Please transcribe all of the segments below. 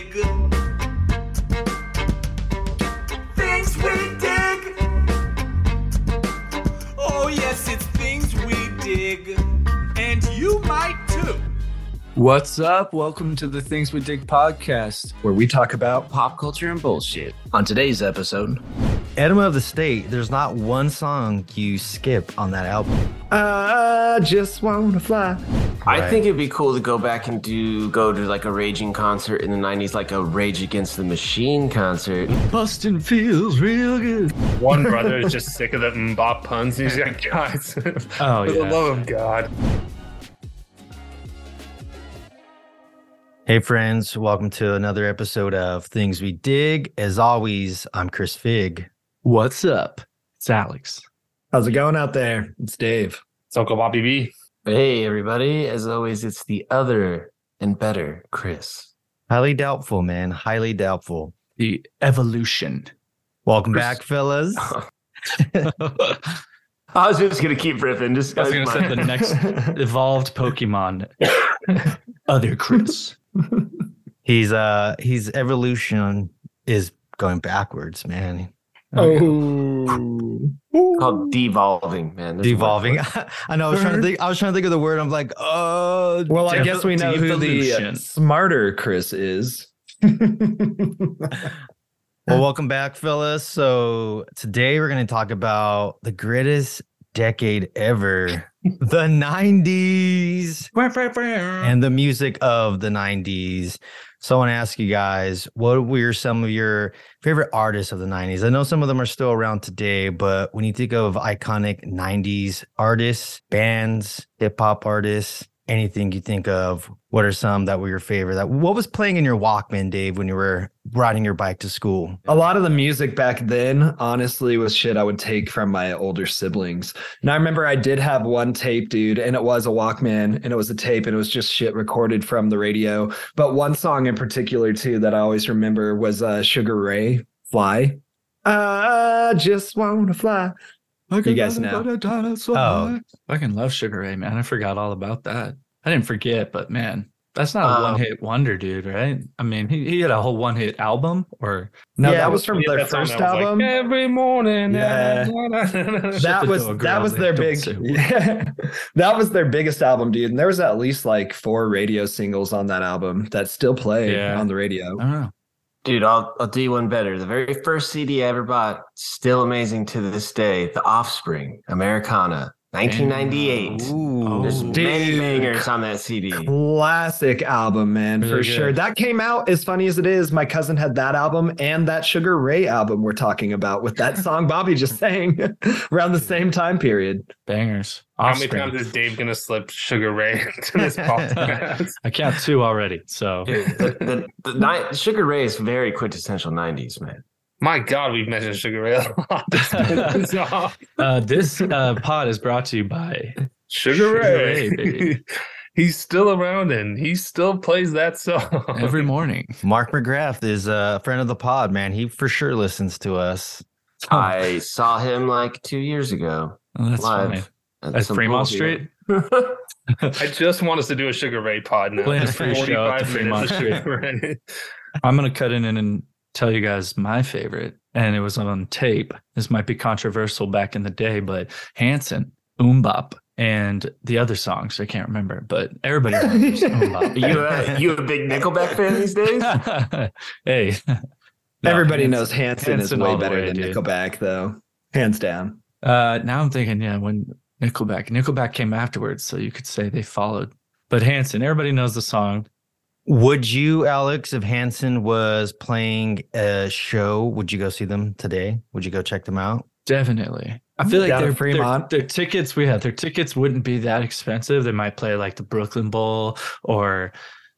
dig. Things we dig. Oh, yes, it's things we dig. And you might too. What's up? Welcome to the Things We Dig podcast. where we talk about pop culture and bullshit. On today's episode, Enema of the State, there's not one song you skip on that album. I just wanna fly. I think it'd be cool to go back and do go to like a raging concert in the '90s, like a Rage Against the Machine concert. Bustin' feels real good. One brother is just sick of the mbop puns. He's like, guys, Oh, for the love of God. Hey, friends, welcome to another episode of Things We Dig. As always, I'm Chris Fig. What's up? It's Alex. How's it going out there? It's Dave. It's Uncle Bobby B. Hey, everybody! As always, it's the other and better Chris. Highly doubtful, man. Highly doubtful. The evolution. Welcome back, fellas. I was just gonna keep riffing. Just I was gonna say the next evolved Pokemon. Other Chris. He's uh he's evolution is going backwards, man. Oh. called devolving, man. There's Devolving. I know. I was trying to think. I was trying to think of the word. I'm like, oh. Well, I Dev- guess we know who the uh, smarter Chris is. Well, welcome back, fellas. So today we're going to talk about the greatest decade ever, the 90s, and the music of the 90s. So I want to ask you guys, what were some of your favorite artists of the 90s? I know some of them are still around today, but when you think of iconic 90s artists, bands, hip hop artists, anything you think of, what are some that were your favorite? That what was playing in your Walkman, Dave, when you were riding your bike to school? A lot of the music back then, honestly, was shit I would take from my older siblings. And I remember I did have one tape, dude, and it was a Walkman and it was a tape and it was just shit recorded from the radio. But one song in particular, too, that I always remember was uh, Sugar Ray, Fly. I just want to fly. You guys know. Oh. Fucking love Sugar Ray, man. I forgot all about that. I didn't forget, but man, that's not a Um, one hit wonder, dude, right? I mean, he, he had a whole one hit album or No, Yeah, that was from their first that was like, album. Every morning. Yeah. that that was that was their don't big say a word. yeah, that was their biggest album dude and there was at least like four radio singles on that album that still play Yeah. on the radio I don't know. Dude, I'll, I'll do you one better. The very first CD I ever bought, still amazing to this day. The Offspring, Americana, 1998. Ooh. There's Oh, many bangers on that CD. classic album man Really for good. sure that came out as funny as it is my cousin had that album and that sugar ray album we're talking about with that song bobby just sang around the same time period Bangers. How many Offspring. times is Dave going to slip Sugar Ray to this podcast? I count two already. So Dude, the, the, the, Sugar Ray is very quintessential 90s, man. My God, we've mentioned Sugar Ray a lot. This uh, this uh, pod is brought to you by Sugar Sugar Ray. Ray. He's still around and he still plays that song. Every Morning. Mark McGrath is a friend of the pod, man. He for sure listens to us. I saw him like two years ago Oh, that's live. funny. at At Fremont pool Street. I just want us to do a Sugar Ray pod now. Playing a free show at the Fremont Street. I'm gonna cut in and tell you guys my favorite, and it was on tape. This might be controversial back in the day, but Hanson, Oombop, and the other songs I can't remember, but everybody remembers Are Oombop. you a, you a big Nickelback fan these days? hey, No, everybody Hanson- knows hanson, Hanson is way better way, than dude. nickelback though hands down Uh, now I'm thinking, yeah, when Nickelback, Nickelback came afterwards, so you could say they followed. But Hanson, everybody knows the song. Would you, Alex, if Hanson was playing a show, would you go see them today? Would you go check them out? Definitely. I feel like Down in their, Fremont. Their, their tickets we had, their tickets wouldn't be that expensive. They might play like the Brooklyn Bowl or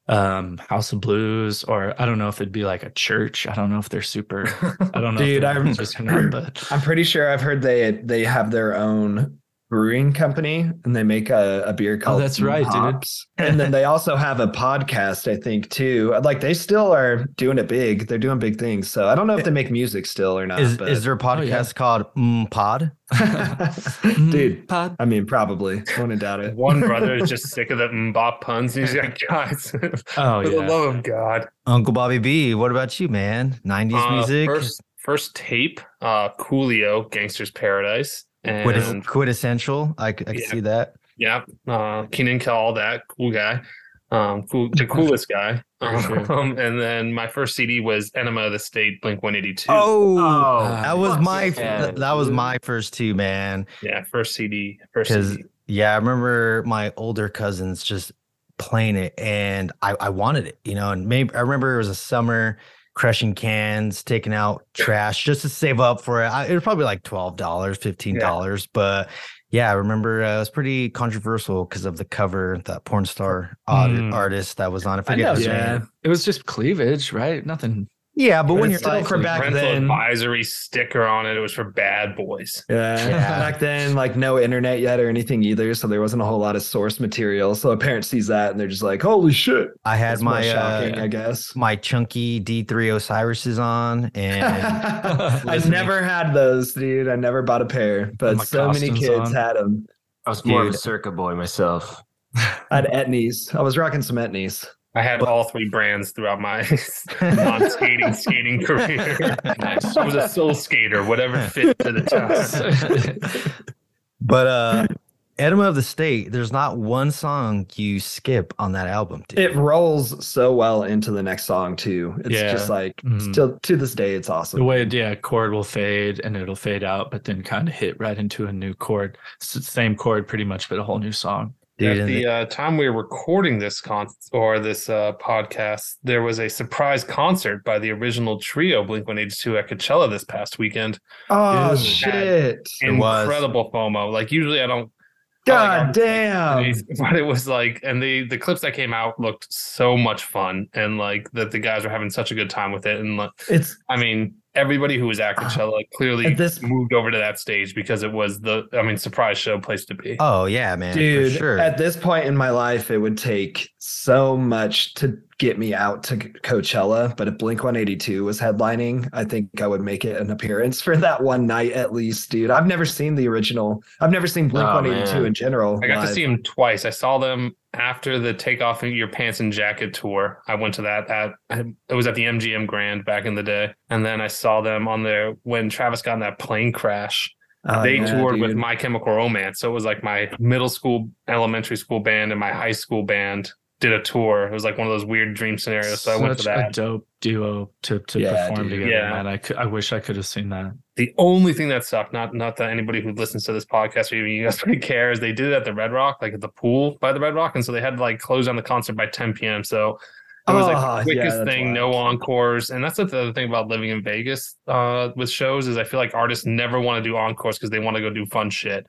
um House of Blues, or I don't know if it'd be like a church. I don't know if they're super. I don't know, Dude, if I'm- religious or not, but I'm pretty sure I've heard they they have their own brewing company and they make a, a beer called Oh, that's right, dude. And then they also have a podcast, I think, too. Like they still are doing it big. They're doing big things. So I don't know if they make music still or not. Is but is there a podcast yeah. called mm, Pod? dude, Pod. I mean, probably. Wouldn't doubt it. One brother is just sick of the mbop puns. He's like, guys, Oh for the love of God. Uncle Bobby B, what about you, man? 90s Uh, music? First, first tape, uh, Coolio, Gangster's Paradise. And Quintes- quintessential. I, c- I can Yeah. see that. yeah, uh, Keenan Kel, all that cool guy. Um, cool, the coolest guy. Um, and then my first CD was Enema of the State, Blink 182. Oh, Oh, that was my yeah, that was my first two, man. yeah, first CD. First CD. yeah, I remember my older cousins just playing it, and I, I wanted it, you know. And maybe I remember it was a summer crushing cans, taking out trash just to save up for it. I, it was probably like twelve dollars, fifteen dollars, but yeah, I remember uh, it was pretty controversial because of the cover, that porn star Mm. artist that was on. I I know, his yeah. name. It was just cleavage, right? Nothing. Yeah, but when you're still like, for back Parental then. advisory sticker on it. It was for bad boys. Yeah. Yeah. Back then, like no internet yet or anything either. So there wasn't a whole lot of source material. So a parent sees that and they're just like, holy shit. I had That's my shocking, uh, I guess. my chunky D3 Osiris's on, and I Listening. never had those, dude. I never bought a pair, but so many kids on. had them. I was more of a Dude. circa boy myself. I had etnies. I was rocking some etnies. I had all three brands throughout my non-skating skating career. I was a soul skater, whatever fit to the test. but uh Enema of the State, there's not one song you skip on that album. Dude. It rolls so well into the next song too. It's Yeah. just like Mhm. still to this day, it's awesome. The way, yeah, chord will fade and it'll fade out, but then kind of hit right into a new chord. It's the same chord pretty much, but a whole new song. Dude, At the the- uh, time we were recording this con or this uh, podcast, there was a surprise concert by the original trio Blink One Eighty Two at Coachella this past weekend. oh Dude. shit. It was. Incredible FOMO. Like usually I don't. God like, damn. But it was like, and the the clips that came out looked so much fun, and like that the guys were having such a good time with it, and like, It's I mean, everybody who was at ah. Coachella clearly At this- moved over to that stage because it was the, I mean, surprise show place to be. oh yeah, man, dude for sure. at this point in my life it would take so much to get me out to coachella but if blink 182 was headlining i think i would make it an appearance for that one night at least dude i've never seen the original i've never seen blink Oh, 182 man. in general I got to live. see them twice. I saw them after the Take Off Your Pants and Jacket tour. I went to that at it was at the MGM Grand back in the day, and then I saw them on there when Travis got in that plane crash. Oh, they yeah, toured with. My Chemical Romance, so it was like my middle school, elementary school band, and my high school band did a tour. It was like one of those weird dream scenarios. So I went to Such that. a dope duo to, to Yeah, perform dude. together, Yeah. man. I, could, I wish I could have seen that. The only thing that sucked, not not that anybody who listens to this podcast or even you guys really care, is they did it at the Red Rock, like at the pool by the Red Rock, and so they had to like close down the concert by 10 p.m. So it was like Oh, the quickest that's thing, no encores, and that's the other thing about living in Vegas uh, with shows is I feel like artists never want to do encores because they want to go do fun shit.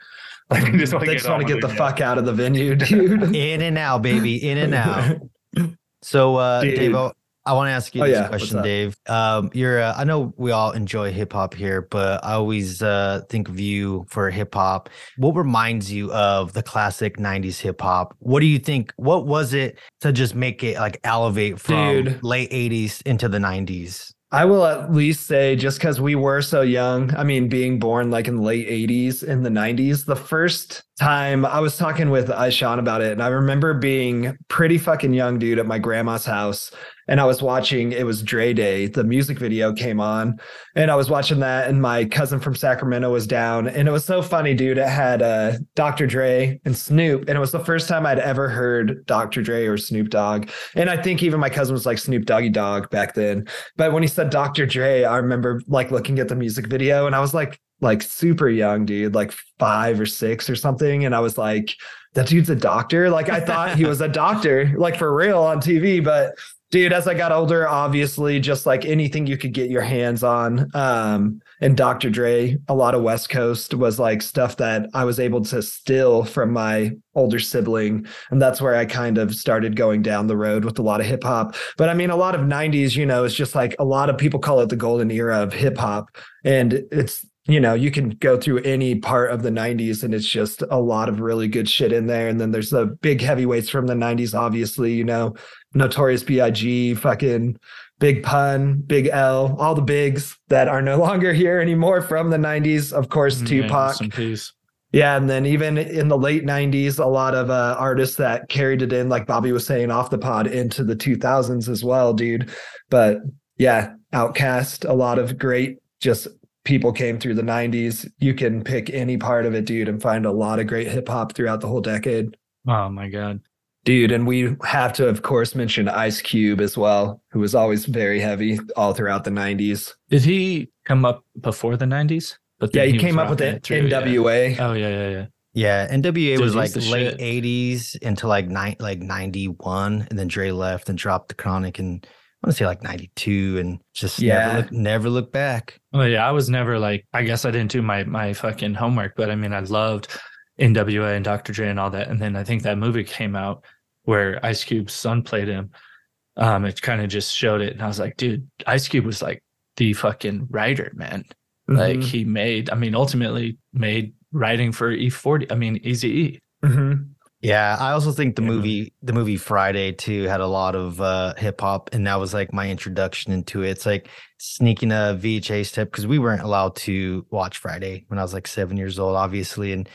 Like they just want to get, just want to get with the fuck out of the venue dude in and out, baby, in and out. So, uh, Dude. Dave, I, I want to ask you Oh, this yeah, question. Dave. Um, you're, uh, I know we all enjoy hip hop here, but I always uh, think of you for hip hop. What reminds you of the classic '90s hip hop? What do you think? What was it to just make it like elevate from Dude. late '80s into the '90s? I will at least say, just because we were so young, I mean, being born like in the late 80s in the 90s, the first time I was talking with Aishan about it, and I remember being pretty fucking young, dude, at my grandma's house. And I was watching, it was Dre Day, the music video came on, and I was watching that, and my cousin from Sacramento was down. And it was so funny, dude. It had uh, Dr. Dre and Snoop, and it was the first time I'd ever heard Dr. Dre or Snoop Dogg. And I think even my cousin was like Snoop Doggy Dog back then. But when he said Dr. Dre, I remember like looking at the music video and I was like, like super young, dude, like five or six or something. And I was like, that dude's a doctor. Like I thought he was a doctor, like for real on TV. But dude, as I got older, obviously, just like anything you could get your hands on. Um, and Dr. Dre, a lot of West Coast was like stuff that I was able to steal from my older sibling. And that's where I kind of started going down the road with a lot of hip hop. But I mean, a lot of 90s, you know, it's just like a lot of people call it the golden era of hip hop. And it's you know, you can go through any part of the 90s and it's just a lot of really good shit in there. And then there's the big heavyweights from the 90s, obviously, you know, Notorious B.I.G., fucking Big Pun, Big L, all the bigs that are no longer here anymore from the 90s. Of course, Yeah, Tupac. peace. Yeah, and then even in the late '90s, a lot of uh, artists that carried it in, like Bobby was saying off the pod, into the 2000s as well, dude. But yeah, Outcast, a lot of great just people came through the '90s. You can pick any part of it, dude, and find a lot of great hip hop throughout the whole decade, Oh my god. dude. And we have to, of course, mention Ice Cube as well, who was always very heavy all throughout the '90s. Did he come up before the 90s? But Yeah, then he, came up with the it through, yeah. NWA. Oh yeah, yeah, yeah. Yeah, NWA Dude, was like the late shit. '80s into like nine, like '91, and then Dre left and dropped the Chronic, and I want to say like '92, and just Yeah. never look, never look back. Well, yeah, I was never like. I guess I didn't do my my fucking homework, but I mean, I loved NWA and Dr. Dre and all that. And then I think that movie came out where Ice Cube's son played him. Um, it kind of just showed it, and I was like, dude, Ice Cube was like the fucking writer, man. Like Mhm. he made. I mean, ultimately made writing for E40. I mean, Easy E. Mhm. Yeah, I also think the Yeah. movie, the movie Friday too, had a lot of uh, hip hop, and that was like my introduction into it. It's like sneaking a VHS tape because we weren't allowed to watch Friday when I was like seven years old, obviously, and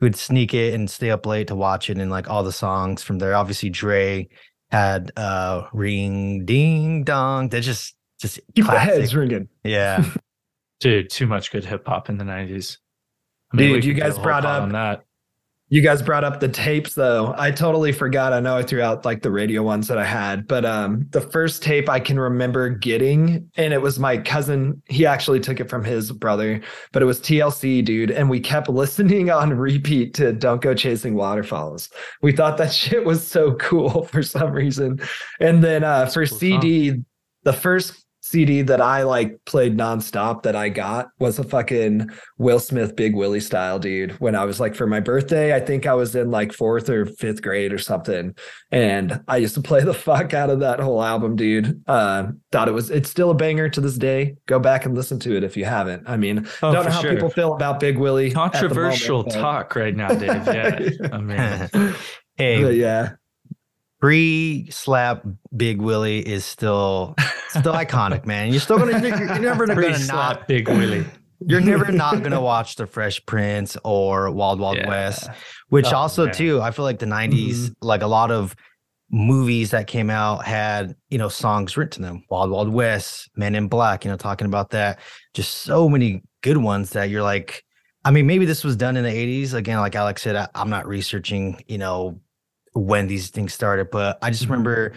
we'd sneak it and stay up late to watch it, and like all the songs from there. Obviously, Dre had uh, "Ring Ding Dong." That just just Keep the heads ringing. Yeah, Dude, too much good hip hop in the 90s. Dude, we you could do a guys brought pod up- on that. You guys brought up the tapes though. I totally forgot. I know I threw out like the radio ones that I had, but um the first tape I can remember getting and it was my cousin. He actually took it from his brother, but it was TLC, dude, and we kept listening on repeat to Don't Go Chasing Waterfalls. We thought that shit was so cool for some reason. And then uh for. CD, the first CD that I like played nonstop that I got was a fucking Will Smith Big Willie style, dude. When I was like for my birthday, I think I was in like fourth or fifth grade or something. And I used to play the fuck out of that whole album, dude. Uh, thought it was it's still a banger to this day. Go back and listen to it if you haven't. I mean, Oh, don't know how sure. people feel about Big Willie. at the moment, Controversial but- talk right now, Dave. Yeah. I mean, hey, But yeah. pre slap Big Willie is still still iconic, man. You're still gonna you're, you're never gonna not Big Willie. you're never not gonna watch the Fresh Prince or Wild Wild Yeah. West, which Oh, also man. too I feel like the '90s, like a lot of movies that came out had you know songs written to them. Wild Wild West, Men in Black, you know, talking about that. Just so many good ones that you're like. I mean, maybe this was done in the 80s. Again, like Alex said, I, I'm not researching, you know, when these things started, but I just Mhm. remember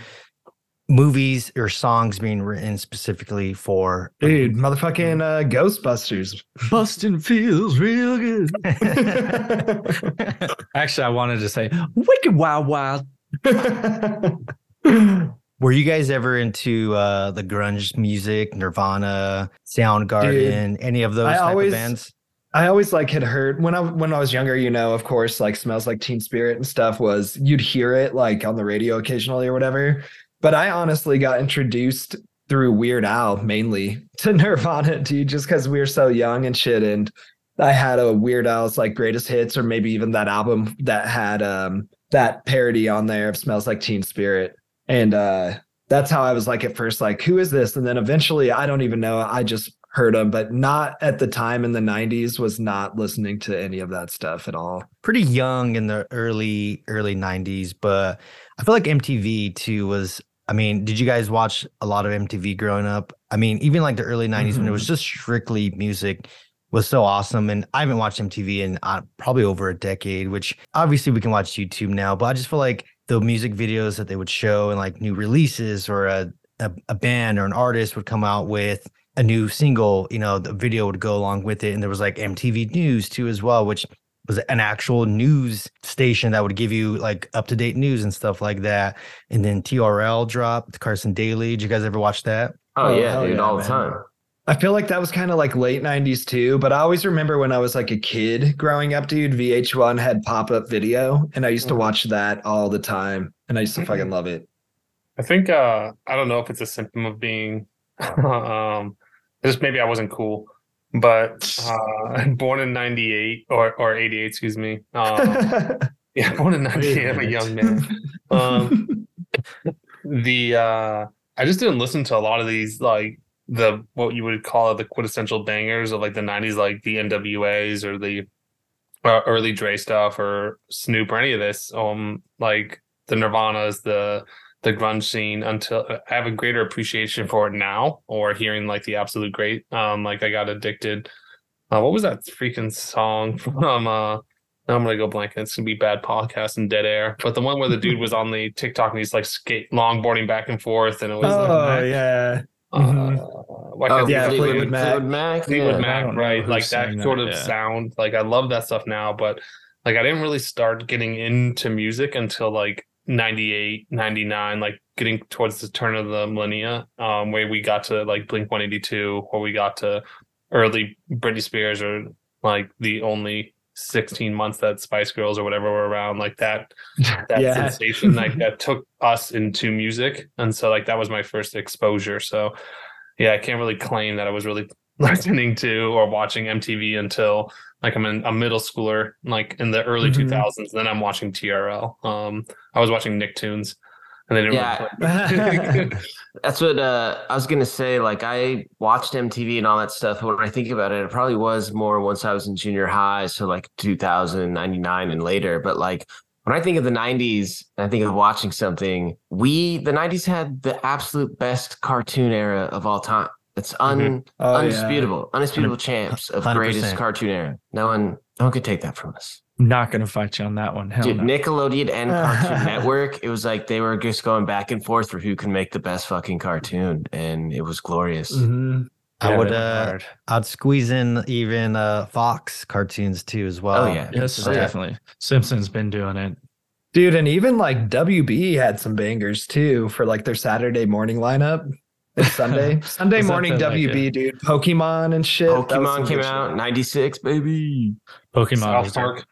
movies or songs being written specifically for Dude, motherfucking uh, Ghostbusters. Bustin' feels real good. Actually, I wanted to say Wicked Wild Wild. Were you guys ever into uh the grunge music, Nirvana, Soundgarden, any of those I type always- of bands? I always like had heard when I when I was younger, you know, of course, like smells like Teen Spirit and stuff was you'd hear it like on the radio occasionally or whatever. But I honestly got introduced through Weird Al mainly to Nirvana, dude, just because we were so young and shit. And I had a Weird Al's like greatest hits, or maybe even that album that had um that parody on there of Smells Like Teen Spirit. And uh that's how I was like at first, like, who is this? And then eventually, I don't even know. I just heard them, but not at the time in the 90s, was not listening to any of that stuff at all. Pretty young in the early early 90s, but I feel like MTV too was I mean, did you guys watch a lot of MTV growing up? I mean, even like the early 90s when it was just strictly music was so awesome. And I haven't watched MTV in uh, probably over a decade, which obviously we can watch YouTube now, but I just feel like the music videos that they would show and like new releases or a, a, a band or an artist would come out with a new single, you know, the video would go along with it. And there was like MTV News too, as well, which was an actual news station that would give you like up to date news and stuff like that. And then TRL dropped Carson Daly. Did you guys ever watch that? Oh, Oh, yeah, hell dude, yeah, all man. the time. I feel like that was kind of like late 90s too, but I always remember when I was like a kid growing up, dude, VH1 had pop up video, and I used to Mhm. watch that all the time, and I used to fucking love it. I think uh I don't know if it's a symptom of being um just maybe I wasn't cool. But uh, born in '98 or or '88, excuse me. Um, yeah, born in '98. I'm a young man. Um, the uh, I just didn't listen to a lot of these like the what you would call the quintessential bangers of like the '90s, like the NWAs or the uh, early Dre stuff or Snoop or any of this. Um, like the Nirvanas, the the grunge scene until I have a greater appreciation for it now, or hearing like the absolute great. Um, like I got addicted. Uh, what was that freaking song from? Uh, now I'm gonna go blank. It's gonna be bad podcast and dead air. But the one where the dude was on the TikTok and he's like skate longboarding back and forth, and it was oh like, yeah. uh, Mhm. why Oh, yeah, we- Fleetwood Fleetwood, Mac. Fleetwood Mac. Fleetwood yeah. Mac, right? Like sang that sort that, of yeah. sound. Like I love that stuff now, but like I didn't really start getting into music until like 98, 99, like getting towards the turn of the millennia, um, where we got to like Blink 182, or we got to early Britney Spears, or like the only 16 months that Spice Girls or whatever were around, like that that Yeah. sensation like that took us into music and so like that was my first exposure so yeah i can't really claim that i was really listening to or watching mtv until like i'm in a middle schooler like in the early Mhm. 2000s then i'm watching trl um i was watching nicktoons and they didn't Yeah. That's what uh, I was gonna say. Like I watched MTV and all that stuff. When I think about it, it probably was more once I was in junior high, so like 2000, 99 and later. But like when I think of the 90s, I think of watching something. We the 90s had the absolute best cartoon era of all time. It's un Oh, yeah. undisputable, undisputable champs of 100%. greatest cartoon era. No one, no one could take that from us. I'm not gonna fight you on that one. Hell Dude, no. Nickelodeon and Cartoon Network, it was like they were just going back and forth for who can make the best fucking cartoon, and it was glorious. Mhm. I would uh. I'd squeeze in even uh Fox cartoons too as well. Oh, yeah. Yes, Oh, yeah. definitely. Simpsons been doing it. Dude, and even like WB had some bangers too for like their Saturday morning lineup. It's Sunday. Sunday morning the, like, WB, uh, dude. Pokemon and shit. That was some Pokemon came good shit. out 96, baby. Pokemon. south was park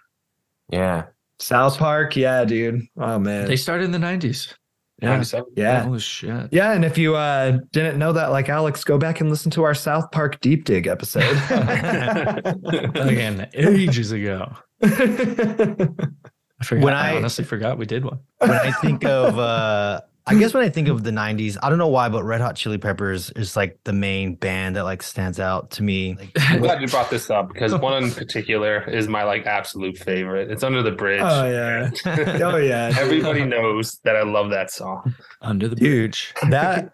Yeah. South Park, yeah, dude. Oh man. They started in the nineties. Yeah. yeah. Holy shit. Yeah, and if you uh didn't know that, like Alex, go back and listen to our South Park deep dig episode. Again, ages ago. I forgot. When I, I- honestly forgot we did one. when I think of uh I guess when I think of the 90s, I don't know why, but Red Hot Chili Peppers is like the main band that like stands out to me. Like, I'm glad you brought this up because one in particular is my like absolute favorite. It's under the bridge. oh yeah. Oh yeah. Everybody knows that I love that song. Under the Dude, bridge. that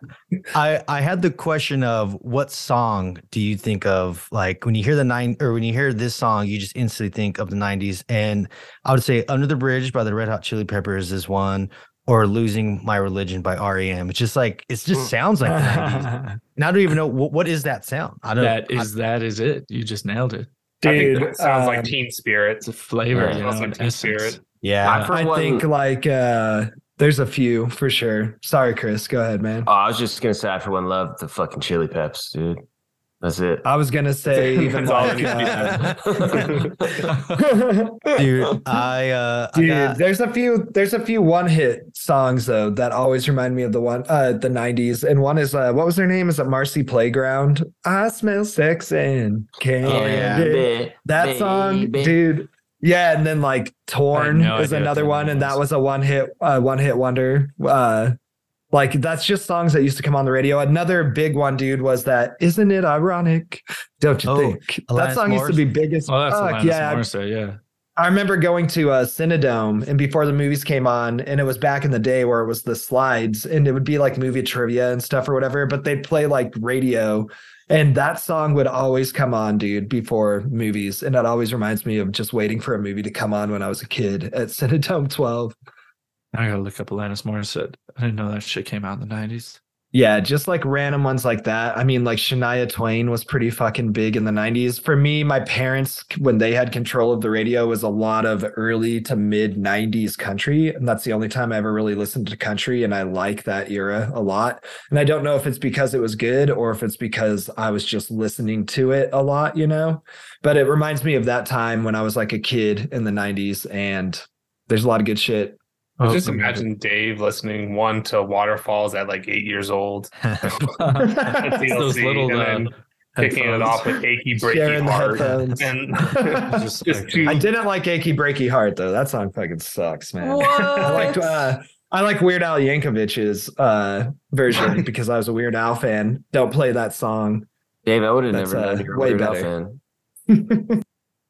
I I had the question of what song do you think of like when you hear the nine or when you hear this song you just instantly think of the 90s and I would say Under the Bridge by the Red Hot Chili Peppers is one or Losing My Religion by REM. It's just like it just sounds like the 90s. And I don't even know what, what is that sound. I don't that is that is it. You just nailed it. I think Dude, that sounds like um, Teen Spirit. It's a flavor, Yeah. you know, like Teen essence. Spirit. yeah. I, I think like uh there's a few for sure. Sorry, Chris. Go ahead, man. oh, I was just gonna say I for one love the fucking chili peps, dude. That's it. I was gonna say even That's like that needs to be uh, Dude, I uh I Dude, got- there's a few there's a few one hit songs though that always remind me of the one uh the 90s and one is uh what was their name is it Marcy Playground I smell sex and candy Oh, yeah. Baby, that song baby. dude yeah and then like Torn no is another that one and that was. was a one hit uh one hit wonder uh like that's just songs that used to come on the radio. Another big one, dude, was that "Isn't It Ironic?" Don't you Oh, think that Alanis song used to be biggest? Oh, that's fuck? Alanis yeah, Morissette, yeah. I remember going to uh, Cinedome and before the movies came on, and it was back in the day where it was the slides and it would be like movie trivia and stuff or whatever, but they'd play like radio. And that song would always come on, dude, before movies. And that always reminds me of just waiting for a movie to come on when I was a kid at Cinedome 12. I gotta look up Alanis Morissette. I didn't know that shit came out in the nineties. Yeah, just like random ones like that. I mean, like Shania Twain was pretty fucking big in the 90s. For me, my parents, when they had control of the radio, was a lot of early to mid 90s country. And that's the only time I ever really listened to country. And I like that era a lot. And I don't know if it's because it was good or if it's because I was just listening to it a lot, you know? But it reminds me of that time when I was like a kid in the 90s and there's a lot of good shit. I just imagine Dave listening one to Waterfalls at like eight years old. It's those little and uh, then kicking it off with achy breaky Sharing the heart. And Just just like- I didn't like "Achy Breaky Heart" though. That song fucking sucks, man. I liked uh, I like Weird Al Yankovic's uh, version because I was a Weird Al fan. Don't play that song. Dave, I would have never known uh, you were a way Weird Al better. fan.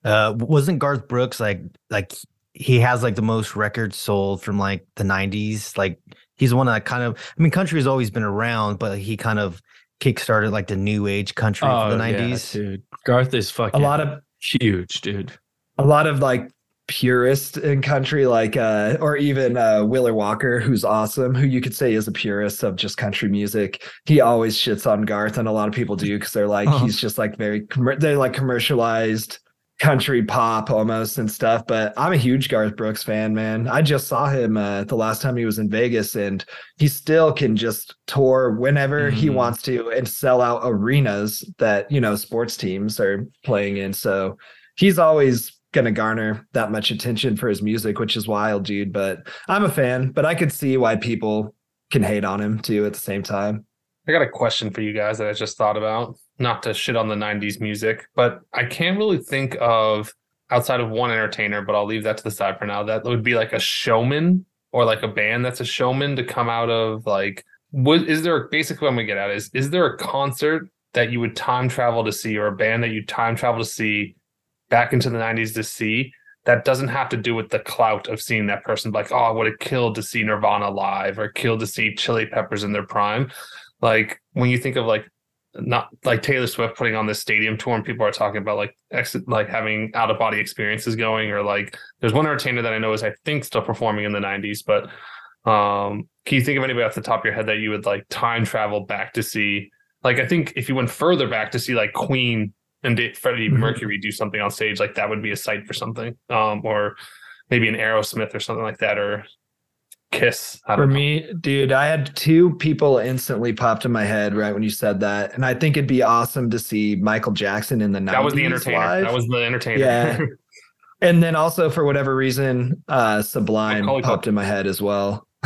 Uh, wasn't Garth Brooks like like he has like the most records sold from like the '90s? Like he's one of that kind of. I mean, country has always been around, but he kind of kickstarted like the new age country Oh, for the yeah, '90s. dude. Garth is fucking A lot of huge, dude. a lot of like purist in country, like uh, or even uh, Willer Walker, who's awesome, who you could say is a purist of just country music. He always shits on Garth, and a lot of people do because they're like Uh-huh. he's just like very commer- they're like commercialized country pop almost and stuff. But I'm a huge Garth Brooks fan, man. I just saw him uh, the last time he was in Vegas, and he still can just tour whenever he Mhm. wants to and sell out arenas that you know sports teams are playing in. So he's always going to garner that much attention for his music, which is wild, dude. But I'm a fan, but I could see why people can hate on him too at the same time. I got a question for you guys that I just thought about. Not to shit on the 90s music, but I can't really think of outside of one entertainer, but I'll leave that to the side for now. That would be like a showman or like a band that's a showman to come out of like what is there basically what I'm gonna get at is is there a concert that you would time travel to see or a band that you time travel to see back into the 90s to see that doesn't have to do with the clout of seeing that person like oh I would have killed to see Nirvana live or killed to see Chili Peppers in their prime like when you think of like not like Taylor Swift putting on this stadium tour and people are talking about like ex- like having out of body experiences going or like there's one entertainer that I know is I think still performing in the 90s but um can you think of anybody off the top of your head that you would like time travel back to see like I think if you went further back to see like Queen and Freddie Mhm. Mercury do something on stage like that would be a sight for something um or maybe an Aerosmith or something like that or Kiss For know. me, dude, I had two people instantly popped in my head right when you said that. And I think it'd be awesome to see Michael Jackson in the 90s. that was the entertainer live. that was the entertainer Yeah. And then also for whatever reason, uh Sublime Macaulay popped in my head as well.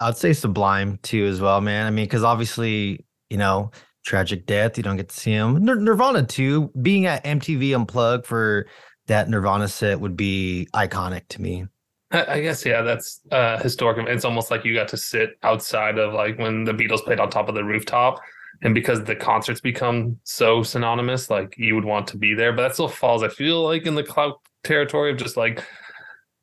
I'd say Sublime too, as well, man. I mean, because obviously, you know, tragic death, you don't get to see him. Nir- Nirvana too, being at MTV Unplugged for that Nirvana set would be iconic to me. I guess yeah, that's uh historic. It's almost like you got to sit outside of like when the Beatles played on top of the rooftop, and because the concerts become so synonymous, like you would want to be there. But that still falls, I feel like, in the clout territory of just like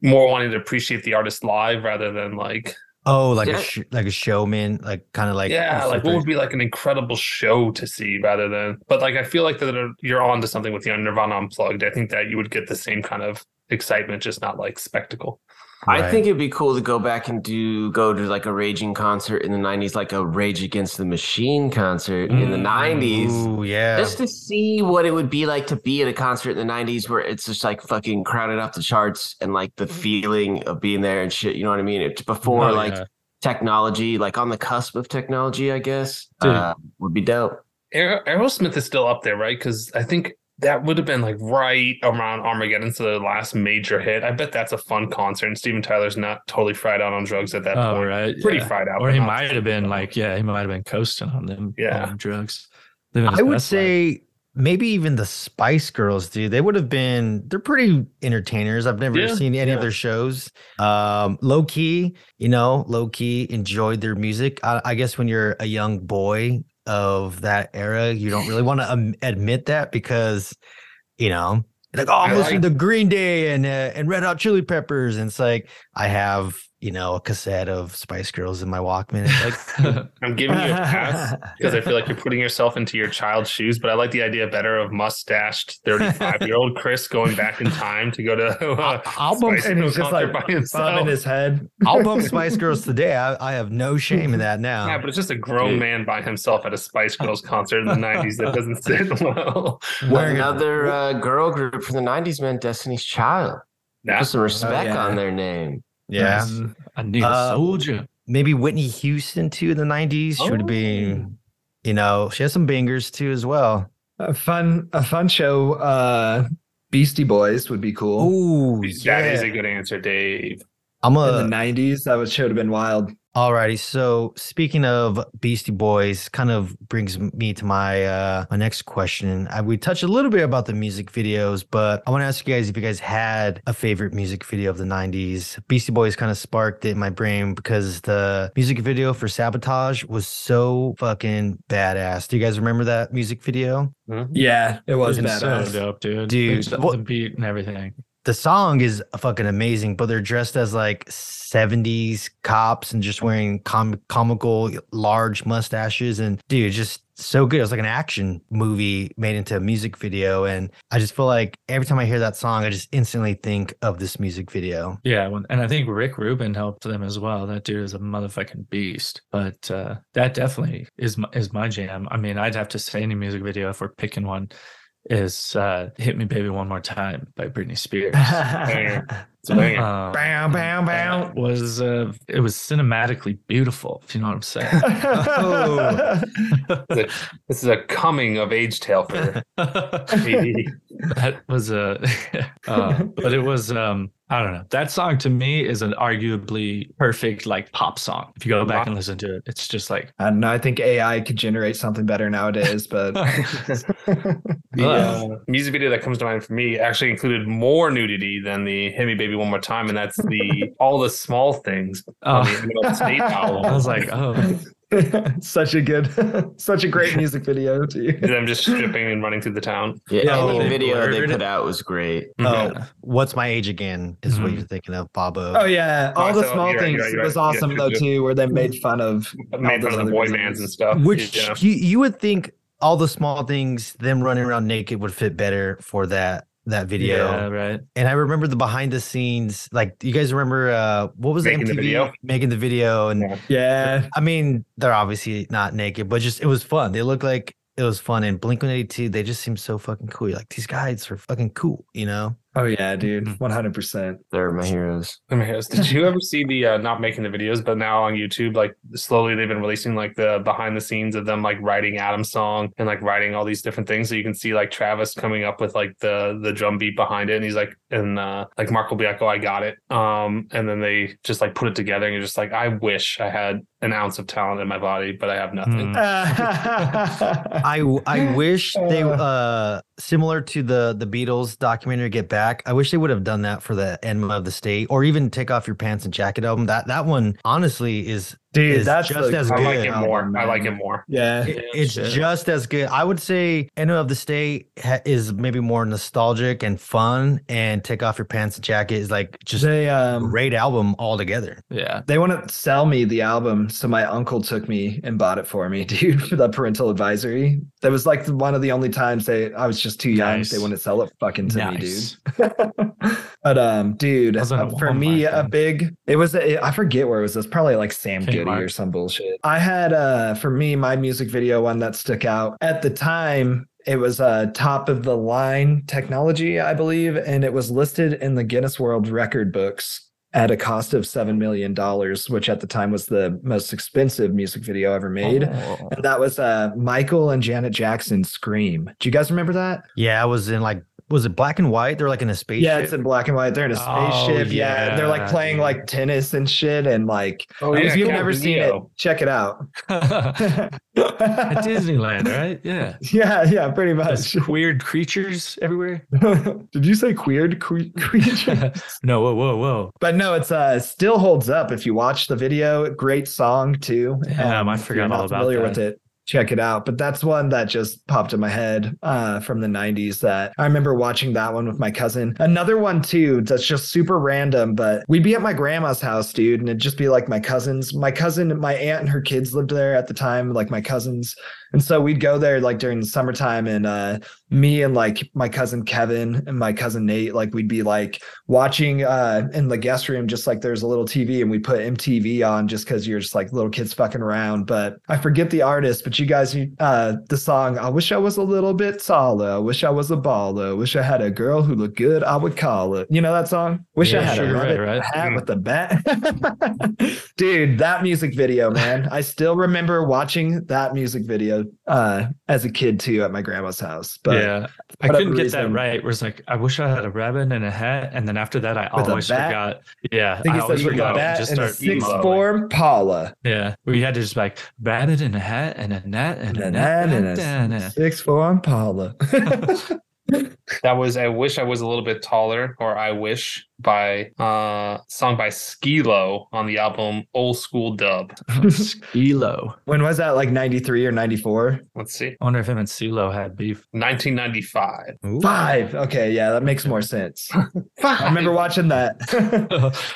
more wanting to appreciate the artist live rather than like Oh, like Yeah. a sh- like a showman, like kind of like yeah, like what would be like an incredible show to see rather than. But like I feel like that you're on to something with the Nirvana Unplugged. I think that you would get the same kind of excitement, just not like spectacle. I think it'd be cool to go back and do go to like a raging concert in the '90s, like a Rage Against the Machine concert in the Mm. '90s, Ooh, yeah. just to see what it would be like to be at a concert in the '90s where it's just like fucking crowded off the charts and like the feeling of being there and shit. You know what I mean? It's before Oh, like yeah. technology, like on the cusp of technology, I guess, Dude. uh, would be dope. Aer- Aerosmith is still up there, right? Because I think that would have been like right around Armageddon, so the last major hit. I bet that's a fun concert, and Steven Tyler's not totally fried out on drugs at that Oh, point. right. Pretty yeah. fried out, Or he might have been fried like, yeah, he might have been coasting on them, Yeah. on drugs. I would best life. say maybe even the Spice Girls, dude. They would have been. They're pretty entertainers. I've never Yeah, seen any of their shows. Um, low key, you know, low key enjoyed their music. I, I guess when you're a young boy of that era, you don't really want to um, admit that because, you know. Like oh, I'm listening to Green Day and uh, and Red Hot Chili Peppers, and it's like I have you know a cassette of Spice Girls in my Walkman. Like I'm giving you a pass because I feel like you're putting yourself into your child's shoes. But I like the idea better of mustached 35 year old Chris going back in time to go to uh, I'll bump- Spice and Girls he's just like by himself. bobbing his head. I'll bump Spice Girls today. I, I have no shame in that now. Yeah, but it's just a grown Dude. man by himself at a Spice Girls concert in the 90s that doesn't sit well. Wearing a- Another uh, girl group from the '90s, man, Destiny's Child. Yeah. Put some respect yeah. on their name. Yeah. I need a Uh, soldier. Maybe Whitney Houston too in the 90s. She would have been, you know, she has some bangers too as well. A fun, a fun show. Uh, Beastie Boys would be cool. Oh, That is a good answer, Dave. I'm In a the '90s, that would should have been wild. Alrighty, so speaking of Beastie Boys, kind of brings me to my uh my next question. I, we touched a little bit about the music videos, but I want to ask you guys if you guys had a favorite music video of the '90s. Beastie Boys kind of sparked it in my brain because the music video for Sabotage was so fucking badass. Do you guys remember that music video? Yeah, it was It's so badass. dope, dude. Dude, the, what- the beat and everything. The song is fucking amazing, but they're dressed as like 70s cops and just wearing com- comical large mustaches. And dude, just so good. It was like an action movie made into a music video. And I just feel like every time I hear that song, I just instantly think of this music video. Yeah, and I think Rick Rubin helped them as well. That dude is a motherfucking beast. But uh, that definitely is my, is my jam. I mean, I'd have to say any music video if we're picking one is uh, "Hit Me Baby One More Time" by Britney Spears. Banger. It's a banger. Um, Bow, bow, bow. was uh, it was cinematically beautiful. If you know what I'm saying. Oh. this is a coming of age tale for BD. that was a uh, but it was um i don't know. That song to me is an arguably perfect like pop song. If you go back and listen to it it's just like I don't know. I think AI could generate something better nowadays, but The uh, music video that comes to mind for me actually included more nudity than the "Hit Me Baby One More Time," and that's the all the small things on the oh, Eminem State album. i was like oh such a good, such a great music video too. them just stripping and running through the town. Yeah, Yeah, any they video they put out was great. Oh, yeah. what's my age again? Is what Mhm. you're thinking of, Bobo. Oh yeah, all Oh, the so small you're right, things you're right, you're was right. awesome Yeah, though too, where they made fun of Made fun of the boy videos. bands and stuff. Which you you, you would think all the small things, them running around naked, would fit better for that that video. yeah right And I remember the behind the scenes, like you guys remember uh what was Making the the MTV video? making the video and Yeah. Yeah, I mean they're obviously not naked, but just it was fun. They looked like it was fun. And Blink 182, they just seem so fucking cool. You're like, these guys are fucking cool, you know? Oh yeah, dude, Mhm. one hundred percent. They're my heroes. Let me ask, Did you ever see the uh, not making the videos, but now on YouTube, like slowly they've been releasing like the behind the scenes of them like writing Adam's song and like writing all these different things. So you can see like Travis coming up with like the the drum beat behind it, and he's like, and uh, like Mark will be like, "Oh, I got it," um, and then they just like put it together, and you're just like, I wish I had an ounce of talent in my body, but I have nothing. Mm. I I wish they Uh. Similar to the the Beatles documentary Get Back. I wish they would have done that for the Enema of the State or even Take Off Your Pants and Jacket album. That that one honestly is dude, is that's just the as I good. like it album, more. I like it more. Yeah, it- it's shit. just as good. I would say Enema of the State ha- is maybe more nostalgic and fun, and Take Off Your Pants and Jacket is like just they a um great album altogether. yeah they want to sell me the album, so my uncle took me and bought it for me, dude, for the parental advisory. That was like one of the only times they I was just too young. Nice. They wouldn't sell it fucking to Nice. me, dude. but um, dude, Was it a uh, for Walmart me, a big it was a, I forget where it was. It was probably like Sam Goody Or some bullshit. I had uh for me my music video one that stuck out at the time. It was uh top of the line technology, I believe, and it was listed in the Guinness World Record books at a cost of seven million dollars, which at the time was the most expensive music video ever made. Oh. And that was uh Michael and Janet Jackson Scream. Do you guys remember that? Yeah, I was in like was it black and white? They're like in a spaceship. Yeah, it's in black and white. They're in a Oh, spaceship. yeah. They're like playing dude. like tennis and shit. And like, Oh, if yeah, you've never seen it, check it out. at disneyland right yeah yeah, yeah, pretty much. There's weird creatures everywhere Did you say weird cre- creature? no whoa whoa whoa but no, it's uh still holds up if you watch the video. Great song too. Um, Damn, I if you're forgot not all about familiar that. with it. Check it out. But that's one that just popped in my head uh, from the 90s that I remember watching that one with my cousin. Another one too that's just super random, but we'd be at my grandma's house, dude, and it'd just be like my cousins. My cousin, my aunt and her kids lived there at the time, like my cousins. And so we'd go there like during the summertime and uh me and like my cousin Kevin and my cousin Nate, like we'd be like watching uh in the guest room, just like there's a little TV and we put MTV on just because you're just like little kids fucking around. But I forget the artist, but you guys uh the song I wish I was a little bit taller, I wish I was a baller, wish I had a girl who looked good, I would call it. You know that song? Wish I had sure, a right, rabbit right. hat Mm. with the bat. Dude, that music video, man. I still remember watching that music video uh, as a kid too at my grandma's house. But yeah, I couldn't get that right. Where it's like, I wish I had a ribbon and a hat, and then after that, I always forgot. Yeah, I think he always forgot. that Just and a start sixth emo. form Paula. Yeah, we had to just like rabbit and a hat and a net and a And net then and and a a net. sixth form Paula. That was I wish I was a little bit taller, or I wish by uh song by Skilo on the album Old School Dub. Skilo. when was that? Like 93 or 94? Let's see. I wonder if him and CeeLo had beef. 1995. Ooh. Five. Okay, yeah, that makes more sense. I remember watching that.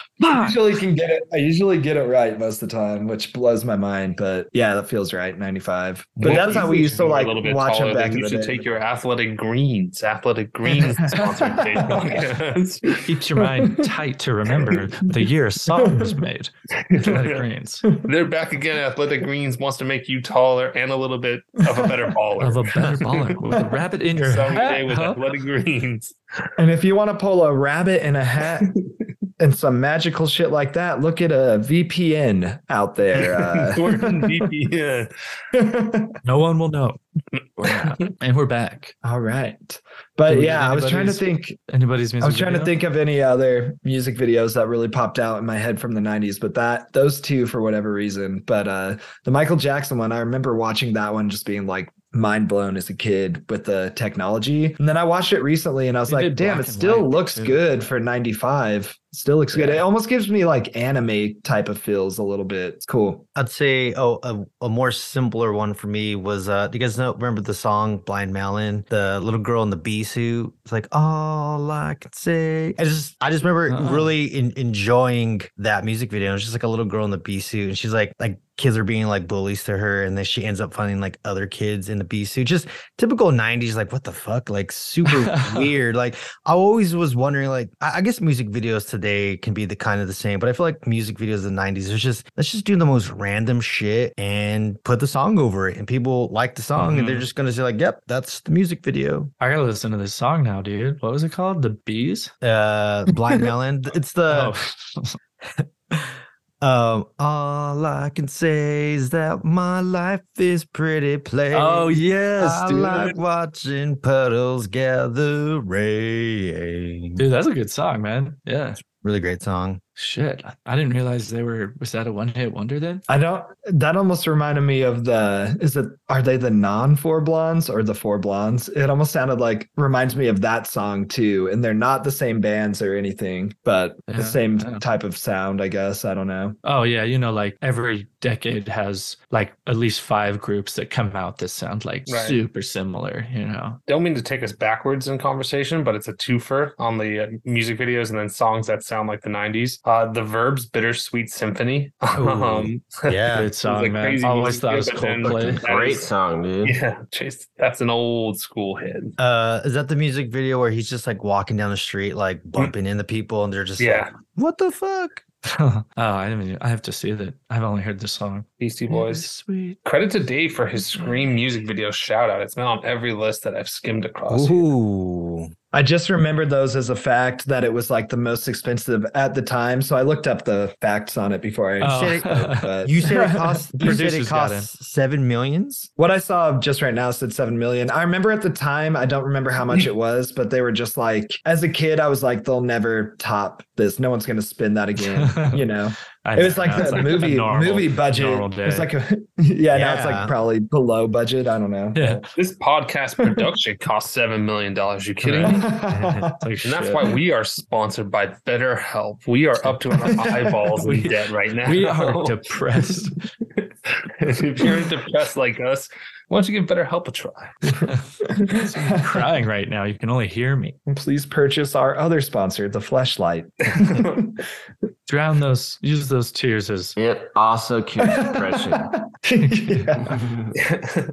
I usually can get it. I usually get it right most of the time, which blows my mind. But yeah, that feels right. 95. But Well, that's how we used to like a watch taller, them back then in You the should day. take your Athletic Greens. Athletic Greens sponsored. Oh, Keeps your mind tight to remember the year a was made. Athletic Greens. They're back again. Athletic Greens wants to make you taller and a little bit of a better baller. Of a better baller with a rabbit in your Song hat. today with huh? Athletic Greens. And if you want to pull a rabbit in a hat and some magical shit like that, look at a VPN out there. We're Uh, VPN. No one will know. We're and we're back. all right. But we yeah, I was trying to think Anybody's music I was trying to think of any other music videos that really popped out in my head from the 90s, but that those two for whatever reason. But uh the Michael Jackson one, I remember watching that one just being like mind blown as a kid with the technology. And then I watched it recently and I was They like, damn, it still looks too. good for 95. Still looks good. It almost gives me like anime type of feels a little bit. It's cool. I'd say oh a, a more simpler one for me was uh do you guys know remember the song Blind Melon? The little girl in the bee suit. It's like all I can say. I just I just remember Uh-uh. really in, enjoying that music video. It's just like a little girl in the bee suit and she's like like kids are being like bullies to her and then she ends up finding like other kids in the bee suit. Just typical 90s like what the fuck? Like super weird. Like I always was wondering, like, I, I guess music videos today can be the kind of the same, but I feel like music videos in the 90s, it's just, let's just do the most random shit and put the song over it. And people like the song and they're Mhm. just going to say, like, yep, that's the music video. I gotta listen to this song now, dude. What was it called? The Bees? Uh, Blind Melon. It's the, oh. um, all I can say is that my life is pretty plain. oh yes, I dude. like watching puddles gather rain. Dude, that's a good song, man. Yeah. Really great song. Shit. I- I didn't realize they were was that a one hit wonder then? I don't that almost reminded me of the is it are they the non four blondes or the four blondes? It almost sounded like reminds me of that song too. And they're not the same bands or anything, but Yeah, the same yeah. type of sound, I guess. I don't know. Oh yeah, you know, like every decade has like at least five groups that come out that sound like Right. super similar, you know. Don't mean to take us backwards in conversation, but it's a twofer on the uh, music videos and then songs that sound like the 90s. Uh, the Verve's Bittersweet Symphony. um, Yeah. Good song, a man. crazy Always thought it was video, Coldplay. Great song, dude. yeah, Chase, that's an old school hit. Uh, is that the music video where he's just like walking down the street, like bumping into people, and they're just Yeah. like, "What the fuck?" oh, I didn't even, I have to see that. I've only heard the song. Beastie Boys. Sweet. Credit to Dave for his Scream music video shout out. It's been on every list that I've skimmed across. here. Ooh, I just remembered those as a fact that it was like the most expensive at the time. So I looked up the facts on it before I Oh. said it, but you said it cost. You said it Producers cost seven millions. what I saw just right now said seven million. I remember at the time, I don't remember how much it was, but they were just like, as a kid, I was like, they'll never top this. No one's going to spin that again. You know, I it was know, like it's the a movie normal- movie budget. normal It was like a yeah, now it's like probably below budget. I don't know. Yeah. This podcast production cost seven million dollars. You kidding me? Like And that's why we are sponsored by BetterHelp. We are up to our eyeballs We- in debt right now. we are depressed. if you're depressed like us, why don't you give BetterHelp a try? I'm crying right now. You can only hear me. Please purchase our other sponsor, the Fleshlight. Drown those. Use those tears as It also cures depression. Yeah.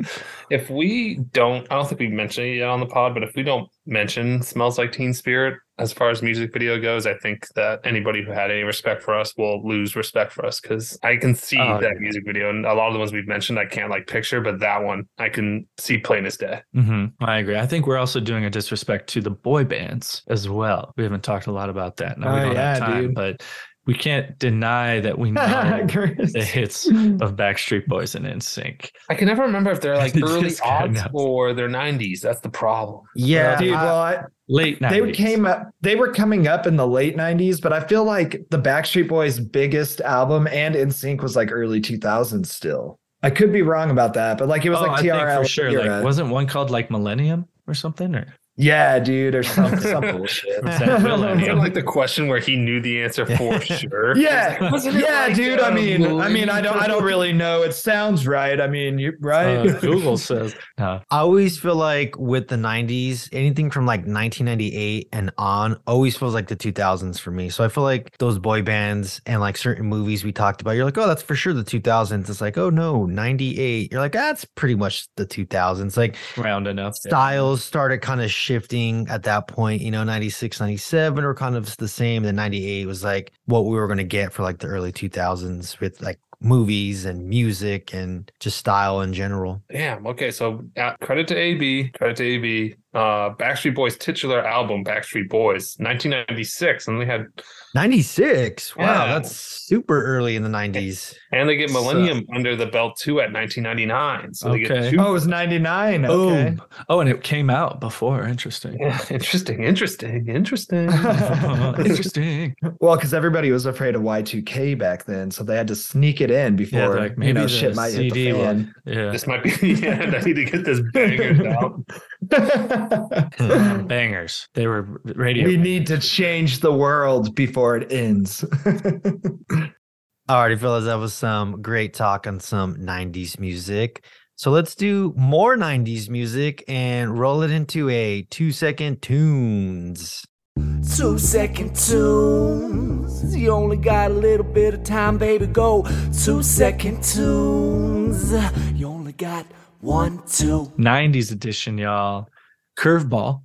If we don't, I don't think we mentioned it yet on the pod, but if we don't mention Smells Like Teen Spirit as far as music video goes, I think that anybody who had any respect for us will lose respect for us because I can see Oh, that yeah. music video. And a lot of the ones we've mentioned, I can't like picture, but that one I can see plain as day. hmm I agree. I think we're also doing a disrespect to the boy bands as well. We haven't talked a lot about that. Now we Oh, don't have yeah, time, dude. but we can't deny that we know Chris. the hits of Backstreet Boys and NSYNC. I can never remember if they're like early guy odds knows. or they're 90s. That's the problem. Yeah, Dude, I- well, I, Late 90s. they came up they were coming up in the late 90s but i feel like the backstreet boys biggest album and in sync was like early 2000s still i could be wrong about that but like it was Oh, like I think trl for sure. era. Like, wasn't one called like Millennium or something? Or yeah dude or some, some bullshit Was that Millennium? Is it like the question where he knew the answer for sure? yeah Wasn't yeah like, dude i uh, mean i mean i don't i don't really know it sounds right i mean you right uh, Google says no. I always feel like with the 90s, anything from like 1998 and on always feels like the 2000s for me. So I feel like those boy bands and like certain movies we talked about, you're like, oh, that's for sure the 2000s. It's like, oh no, 98. You're like, that's pretty much the 2000s. Like rounding up. yeah. styles started kind of shifting at that point, you know, 96, 97 were kind of the same. Then 98 was like what we were going to get for like the early 2000s with like movies and music and just style in general. Damn. Okay. So uh, credit to AB. Credit to AB. Uh, Backstreet Boys titular album, Backstreet Boys, 1996, and they had 96. Wow, Yeah. that's super early in the 90s. and they get So- Millennium under the belt too at 1999. So they get Okay. two. oh it was 99 okay Oh, and it came out before. Interesting. Yeah, interesting. Interesting. Interesting. Interesting. well because everybody was afraid of y2k back then so they had to sneak it in before like, you maybe know the shit might hit CD the will- fan Yeah. this might be. Yeah, I need to get this banger down. Hmm. Bangers. They were radio. we need to change the world before it ends. Alrighty, fellas, that was some great talk on some 90s music. So let's do more 90s music and roll it into a two second tunes. Two second tunes. You only got a little bit of time, baby. Go. Two second tunes. You only got one, two. 90s edition, y'all. Curveball.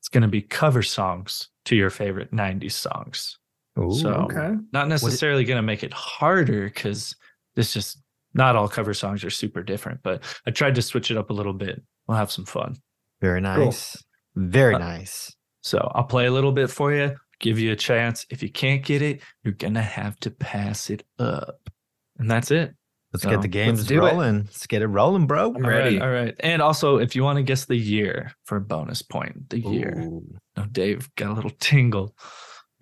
It's going to be cover songs to your favorite 90s songs. Ooh, so, not necessarily going to make it harder because this just not all cover songs are super different, but I tried to switch it up a little bit. We'll have some fun. Very nice. Very Uh, nice. So I'll play a little bit for you, give you a chance. If you can't get it, you're going to have to pass it up. And that's it. Let's so get the games do it. rolling. Let's get it rolling, bro. I'm All right, ready. all right. And also, if you want to guess the year for a bonus point, the year. No, Dave got a little tingle.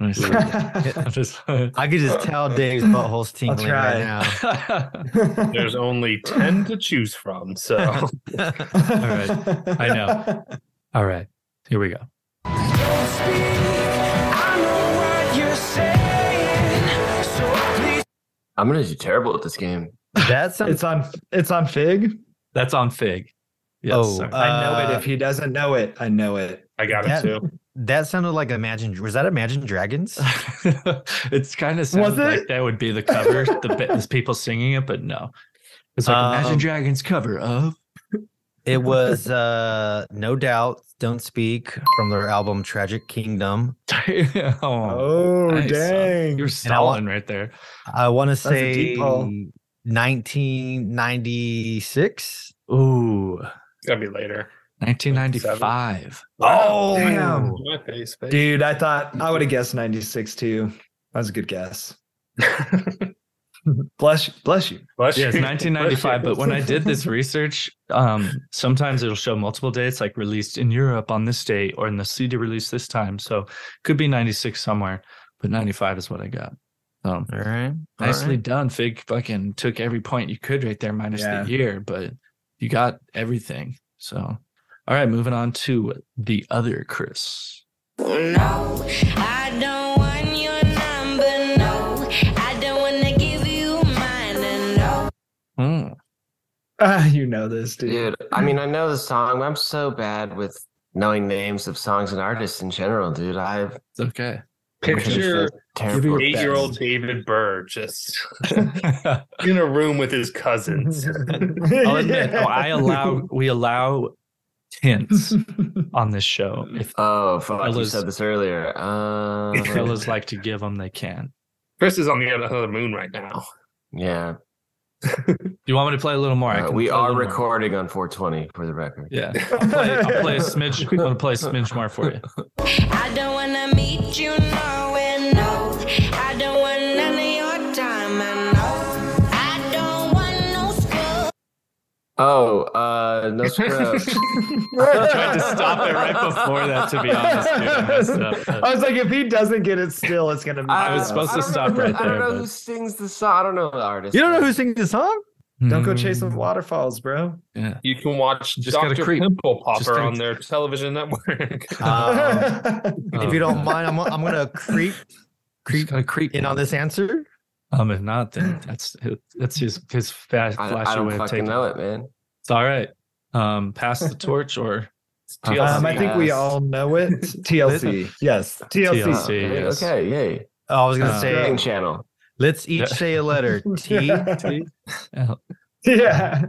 I said that. I'm just- I could just tell Dave's butthole's tingling right now. There's only 10 to choose from. So right. I know. All right. Here we go. Don't speak. I know what you're saying. So please. I'm gonna do terrible at this game. That sounds it's on it's on Fig. That's on Fig. Yes, Oh, sir. I know it. Uh, If he doesn't know it, I know it. I got That- it too. that sounded like Imagine. Was that Imagine Dragons? it's kind of sounds like that would be the cover, the bit- the people singing it, but no. It's like Imagine Um, Dragons cover of. It was uh no doubt Don't Speak from their album Tragic Kingdom. oh, Oh nice, dang! You're I stalling right there. I want to a say deep hole. 1996. Ooh, It's gotta be later. 1995. Oh, Damn. My face, face. Dude, I thought I would have guessed 96 too. That was a good guess. bless you. Bless you. Bless Yes, you. 1995. But when I did this research, um, sometimes it'll show multiple dates, like released in Europe on this date or in the CD release this time. So could be 96 somewhere, but 95 is what I got. So All right. all nicely right. done. Fig fucking took every point you could right there, minus Yeah. the year, but you got everything. So, all right, moving on to the other Chris. No, I don't want your number. No, I don't want to give you mine. And no. Hmm. Ah, you know this, dude. Dude, I mean, I know the song. I'm so bad with knowing names of songs and artists in general, dude. I've It's okay. Picture eight year old. David Burr just in a room with his cousins. I'll admit, oh, I allow we allow hints on this show. If Oh, fuck! You said this earlier. Uh, fellas like to give them, they can. Chris is on the other side of the moon right now. yeah, Do you want me to play a little more? Uh, we are little more. recording on 420 for the record. Yeah, I'll play, I'll play a smidge. I'm gonna play a smidge more for you. I don't want to meet you nowhere. Oh, uh, no scrubs. I tried to stop it right before that, to be honest, dude. I messed up. I was like, if he doesn't get it still, it's gonna be. I was supposed to don't stop know- right I don't know but- who sings the song. I don't know the artist. You don't know who sings the song? Don't go chasing Mm, waterfalls, bro. Yeah. You can watch Just Dr. creep. Pimple Popper gotta- on their television network. Um, if you don't mind, I'm, I'm gonna creep creep, creep in on this answer. Um, if not, then that's that's his his fast I, flashy I don't way of fucking taking know it, man. It's all right. Um, pass the torch or TLC. Um, I think we all know it. TLC. Yes. TLC. TLC. Oh, okay, yes. okay, yay. Oh, I was gonna Uh, say, Sing channel. let's each say a letter. T. T. Yeah.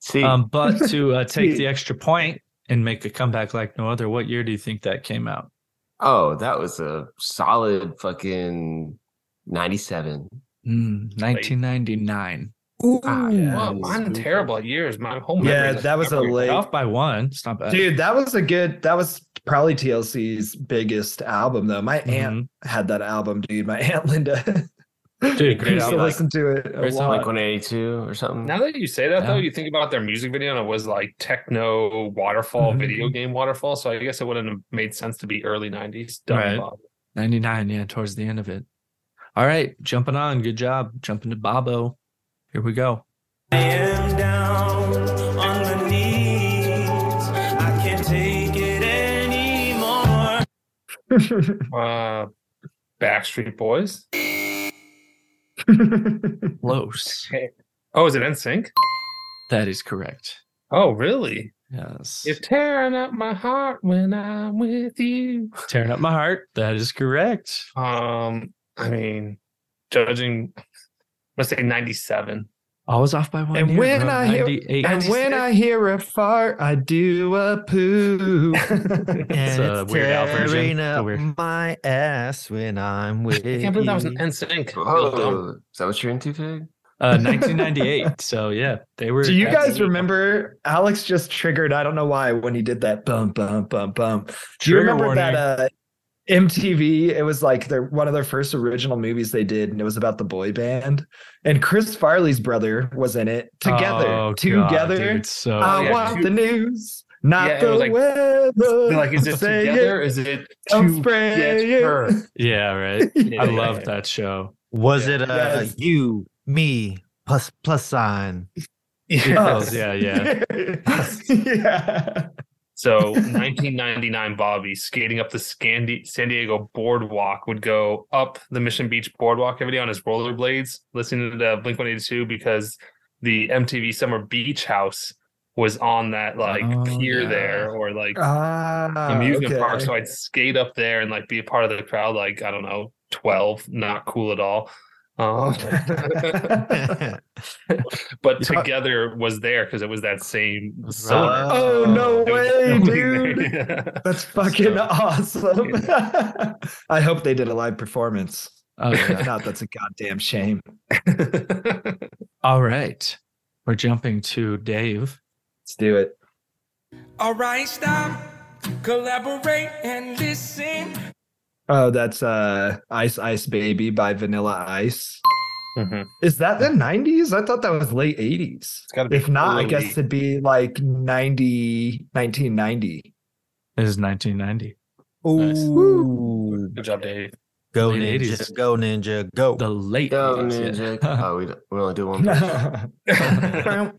See, Um, but to uh, take T. the extra point and make a comeback like no other, what year do you think that came out? oh, that was a solid fucking 97. Mm, 1999. Ah, Yeah. Well, I'm terrible at years. My whole Yeah, that was a late- Off by one. It's not bad. Dude, that was a good. That was probably TLC's biggest album, though. My aunt Mhm. had that album, dude. My aunt Linda. Dude, great used to listen to it a Great Like 182 or something. Now that you say that, though, you think about their music video and it was like techno waterfall, Mhm. video game waterfall. So I guess it wouldn't have made sense to be early 90s. Dumb Right. 99, yeah, towards the end of it. All right, jumping on. Good job. Jumping to Bobo. Here we go. I am down on my knees. I can't take it anymore. Uh, Backstreet Boys. Close. Oh, is it NSYNC? That is correct. Oh, really? Yes. You're tearing up my heart when I'm with you. Tearing up my heart. That is correct. Um, I mean, judging, let's say 97. I was off by one. And year, when bro. I hear- and when I hear a fart, I do a poo. And It's a it's Weird Al version. tearing The up weird- my ass when I'm with I can't believe that was an you. NSYNC. Oh, is that what you're into, Fig? uh, 1998. so yeah, they were. Do you that's- guys remember? Alex just triggered. I don't know why when he did that bump, bump, bump, bump. Do you Trigger remember warning. that uh, MTV? It was like their one of their first original movies they did, and it was about the boy band. And Chris Farley's brother was in it. Together, Oh, God, together. dude, so I yeah, want two- the news, not Yeah, it the like- weather. Like, is it Say together? Is it Don't to get it. her? yeah, right. Yeah, I love yeah. that show. Was it uh, Yes. you, me, plus plus sign? Yes. yeah, yeah. yeah. So 1999 Bobby skating up the Scandi- San Diego boardwalk would go up the Mission Beach boardwalk every day on his rollerblades, listening to the Blink 182 because the MTV Summer Beach House was on that like Oh, pier yeah. there or like Ah, amusement park. So I'd skate up there and like be a part of the crowd, like I don't know, 12, not cool at all. Um, but Yeah. together was there because it was that same summer. Oh no way, dude! there. That's fucking So- awesome. I hope they did a live performance. Oh, If yeah. not, that's a goddamn shame. All right, we're jumping to Dave. Let's do it. All right, stop, collaborate, and listen. Oh, that's uh Ice Ice Baby by Vanilla Ice. Mhm. Is that the 90s? I thought that was late 80s. gotta be If not, I guess it'd be like 90, 1990. It is is 1990. Nice. Ooh, Good job, Dave. go Late ninja, 80s. go ninja, go. The late Go 80s, Ninja. yeah. oh, we, don't- we only do one. verse.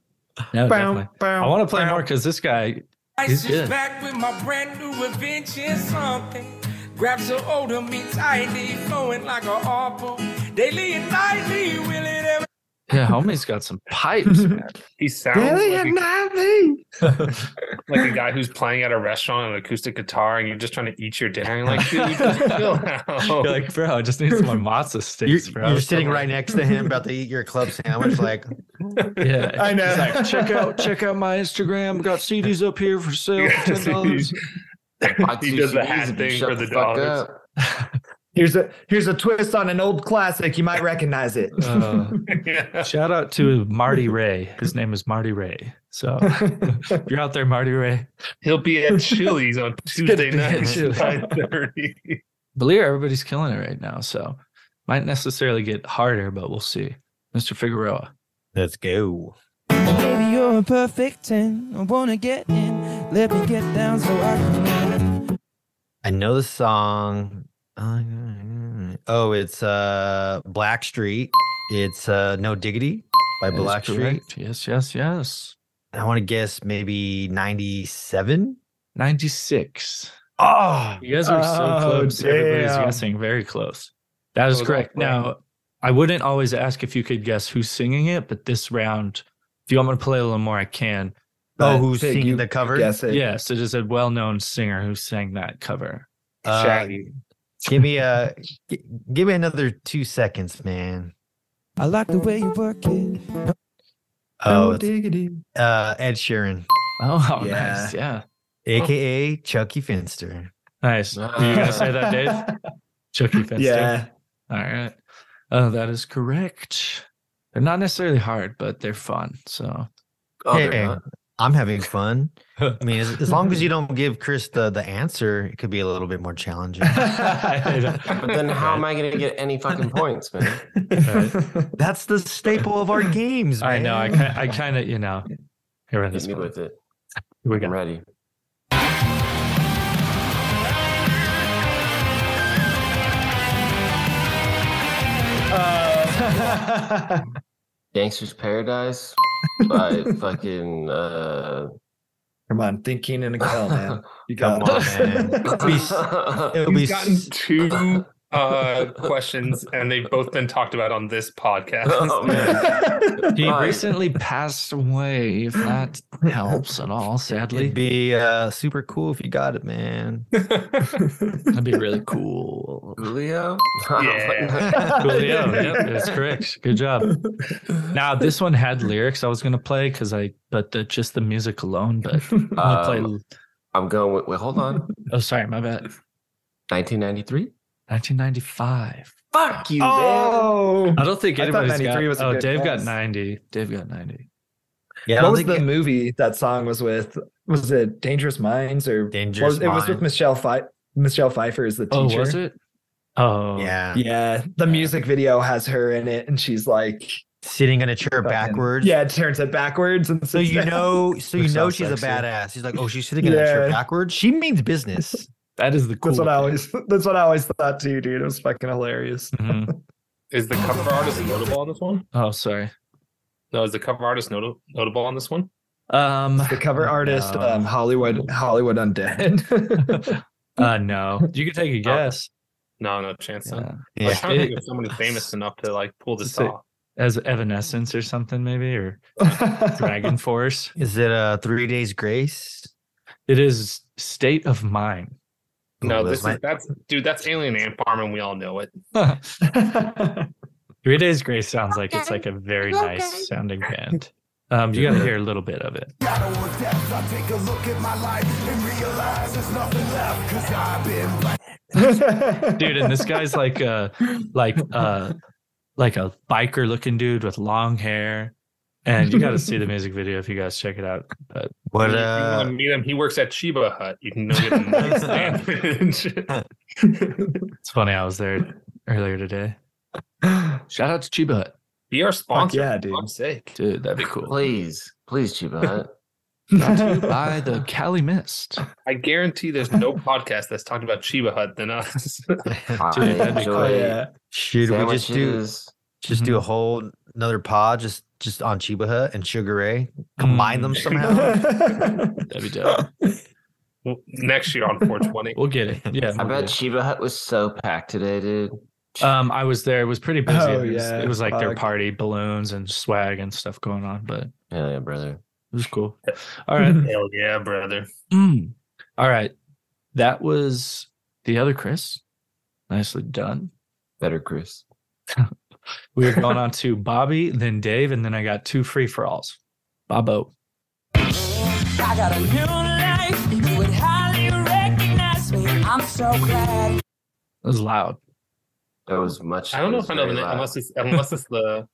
no, definitely. I want to play more because this guy. Ice He's is good. back with my brand new invention, something. Grabs her older me tightly, flowing like a harpo. Daily and nightly, will it ever? Yeah, homie's got some pipes, man. He sounds Daily like and a, nightly. like a guy who's playing at a restaurant on an acoustic guitar and you're just trying to eat your dinner. You're like, dude, just chill out. You're like, bro, I just need some more matzo You're, sticks, bro. you're sitting right next to him, about to eat your club sandwich. Like, Yeah, I know. He's like, check out, check out my Instagram. Got CDs up here for sale for ten dollars. Bought he does the hat thing for the fuck dollars. up. Here's a here's a twist on an old classic. You might recognize it. Uh, Yeah. shout out to Marty Ray. His name is Marty Ray. So if you're out there, Marty Ray. He'll be at Chili's on Tuesday night Chili's. at 9:30. Believe everybody's killing it right now. So might necessarily get harder, but we'll see. Mr. Figueroa. let's go. Baby, you're You're a perfect 10. I wanna get in. Let me get down so I can win. I know the song. Oh, it's uh Blackstreet. It's uh No Diggity by That is Blackstreet. Yes, yes, yes. I want to guess maybe 97. 96. Oh, You guys are so Oh, close. Everybody's guessing very close. That is was correct. all correct. Now, I wouldn't always ask if you could guess who's singing it, but this round, if you want me to play a little more, I can. Oh, But who's Pig, singing the cover? Guess it. Yes, it is a well known singer who sang that cover. Uh, Shaggy. give me a give me another two seconds, man. I like the way you work it. Oh, Oh, uh, Ed Sheeran, Oh, Yeah. nice. Yeah. aka Chuckie Finster. Nice. Are you going to say that, Dave? Chuckie Finster? Yeah. All right. Oh, that is correct. They're not necessarily hard, but they're fun. So, Oh, they're Hey, not. I'm having fun. I mean, as, as long as you don't give Chris the, the answer, it could be a little bit more challenging. But then how am I going to get any fucking points, man? That's the staple of our games. I know. I, man. I kind of, you know, here in this me with it. Here we I'm go. ready. Gangster's Paradise by fucking uh Come on, thinking in a hell, man. You Come got on, it. man. It'll be, it'll be gotten s- two uh, questions, and they've both been talked about on this podcast. Oh, man. He Fine. recently passed away, if that helps at all, sadly. it'd be uh, super cool if you got it, man. That'd be really cool. Coolio? Yeah. Coolio, yep, that's correct. Good job. Now, this one had lyrics I was going to play because I, but the, just the music alone, but I'm going to play. Um, I'm going with wait, hold on. Oh, sorry, my bad. 1993? 1995. Fuck you, oh. man. Oh, I don't think I thought anybody's got. was a oh, good Dave got 90. Dave got 90. Yeah, what was the it- movie that song was with? Was it Dangerous Minds or Dangerous was, It was with Michelle Pfeiffer. Michelle Pfeiffer is the teacher. Oh, was it? Oh, yeah, Yeah, the music video has her in it, and she's like, sitting in a chair fucking- backwards. Yeah, it turns it backwards, and So you down. know, so you Which know sounds she's a badass. She's like, oh, she's sitting in a chair backwards. She means business. That is the cool. That's what I always. That's what I always thought too, dude. It was fucking hilarious. Mhm. Is the cover artist notable on this one? Oh, sorry. No, is the cover artist notable notable on this one? Um, The cover artist, no. um, Hollywood, Hollywood Undead. uh, no, you could take a guess. No, no chance. Then. Yeah. I was Yeah. trying to think of somebody famous enough to like pull this It's a- off. As Evanescence or something, maybe, or Dragon Force. Is it a three days grace? It is State of Mind. No, Ooh, this that's is that's dude. That's Alien Ant Farm, and we all know it. Three Days Grace sounds like it's like a very nice sounding band. Um, you got to hear a little bit of it. dude and this guy's like uh like uh like a biker looking dude with long hair and you got to see the music video if you guys check it out but What if you uh want to meet him, he works at Cheba Hut. You can go get a nice sandwich. it's funny i was there earlier today shout out to Cheba Hut. Be our sponsor. yeah, for dude. fuck's sake. dude that'd be cool Please, please, Cheba Hut. brought to you by the cali mist I guarantee there's no podcast that's talked about Cheba Hut than us. Dude, that'd be cool. oh yeah. should we just do just Mm-hmm. do a whole another pod just just on Cheba Hut and Sugar Ray? Combine them Mm. somehow. that'd be dope Next year on 420. we'll get it yeah I we'll bet get Cheba Hut was so packed today, dude. um i was there it was pretty busy Oh, it, was, yeah, it was like their party balloons and swag and stuff going on but Hell yeah, brother. It was cool all right Hell yeah, brother. Mm. All right. That was the other Chris. Nicely done. Better, Chris. We are going on to Bobby, then Dave, and then I got two free for alls. Bobo. I got a new life. You would highly recognize me. I'm so glad. That was loud. That was much. I don't know if I know the very name loud. unless it's unless it's the.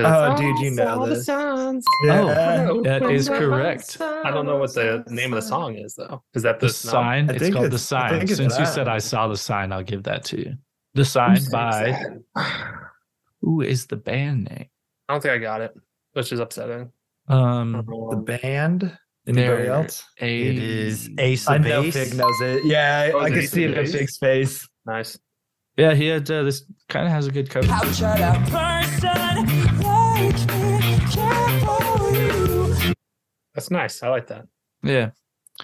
Oh, dude, you know this. sounds. Yeah. Oh, that is correct. I don't know what the name of the song is though. Is that The the sign. It's called the it's- I sign. think it's Since you that. said I saw the sign, I'll give that to you. The sign by who is the band name? I don't think I got it, which is upsetting. Um, the band. Anybody else? A, it is Ace of I know Base. Fig knows it. Yeah, oh, I, I can see it in Fig's face. Nice. Yeah, he had uh, this kind of has a good cover. That's nice. I like that. Yeah.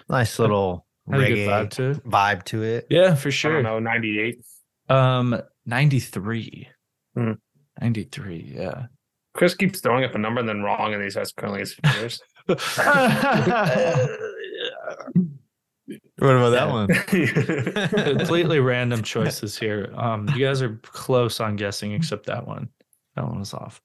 Nice little had reggae vibe to, it. vibe to it. Yeah, for sure. I don't know, 98. Um, 93. Hmm. 93, yeah. Chris keeps throwing up a number and then wrong, and he's says currently his fingers. what about that one? Completely random choices here. Um, you guys are close on guessing, except that one. That one was off.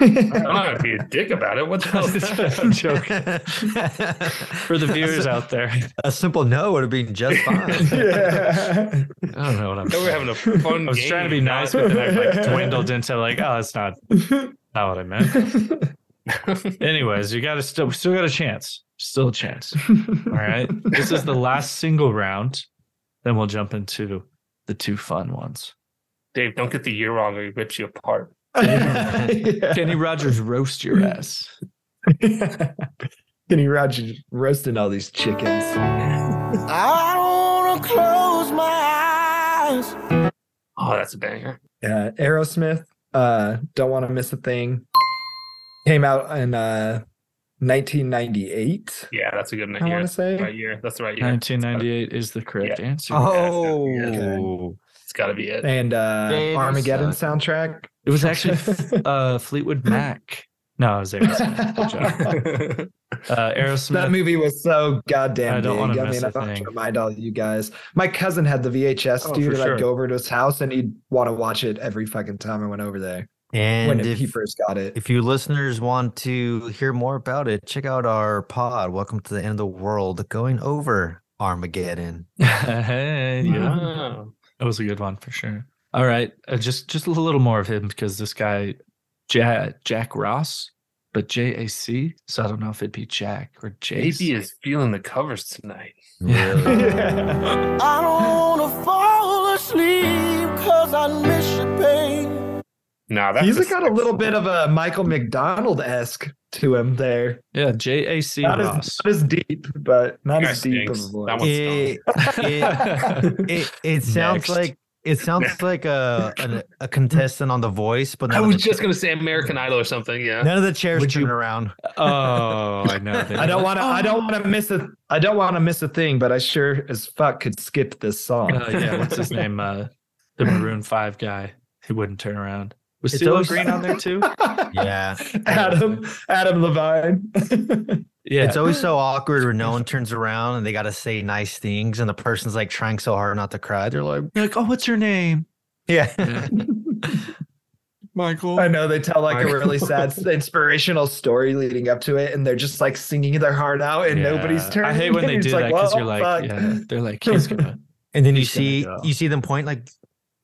I'm not gonna be a dick about it. What the hell? Is that? I'm joking. For the viewers out there, A simple no would have been just fine. yeah. I don't know what I'm. They were saying. having a fun I was game, trying to be nice, but then I like dwindled into like, oh, that's not not what I meant. Anyways, you got to still still got a chance. Still a chance. All right. This is the last single round. Then we'll jump into the two fun ones. Dave, don't get the year wrong or he rips you apart. Kenny Rogers roast your ass. Kenny Rogers roasting all these chickens. I wanna close my eyes. Oh, that's a banger. Uh, Aerosmith, uh, Don't Want to Miss a Thing, came out in uh, 1998. Yeah, that's a good I year. want to say. Right year. That's the right year. 1998 is the correct Yeah. answer. Oh, It's got to be it. And uh, Dave, Armageddon you soundtrack. It was actually uh, Fleetwood Mac. No, it was Aerosmith. Uh, Aerosmith. That movie was so goddamn I don't big. wanna I mean, a I don't have to remind all you guys. My cousin had the VHS, Oh, dude, and sure. I'd go over to his house and he'd want to watch it every fucking time I went over there and when if, he first got it. if you listeners want to hear more about it, check out our pod. Welcome to the end of the world, going over Armageddon. hey, yeah. Oh. That was a good one for sure. All right, uh, just just a little more of him because this guy, Jack, Jack Ross, but J A C. So I don't know if it'd be Jack or Jace. Maybe is feeling the covers tonight. Yeah. I don't wanna fall asleep cause I miss you, babe. Nah, that's He's a got a little bit of a Michael McDonald esque to him there. Yeah, J A C Not Ross. as, not as deep, but not Guy as deep of a voice. That one's It, it, it, it sounds Next. like it sounds like a, a a contestant on The Voice, but I was the, just gonna say American Idol or something. Yeah. none of the chairs Would turn you- around. oh, I know. I don't want to. I don't want to miss a. I don't want to miss a thing, but I sure as fuck could skip this song. Uh, yeah, what's his name? Uh, the Maroon Five guy. He wouldn't turn around. Was It's CeeLo Green on there too? Yeah, Adam, Adam Levine. Yeah, it's always so awkward when no one turns around and they got to say nice things, and the person's like trying so hard not to cry. They're like, You're like, oh, what's your name? yeah. Yeah. Michael. I know they tell like a really sad, inspirational story leading up to it, and they're just like singing their heart out, and nobody's turning. I hate when they It's do that because well, you're like, fuck. yeah, they're like, he's gonna. And then you He's gonna see go. you see them point like,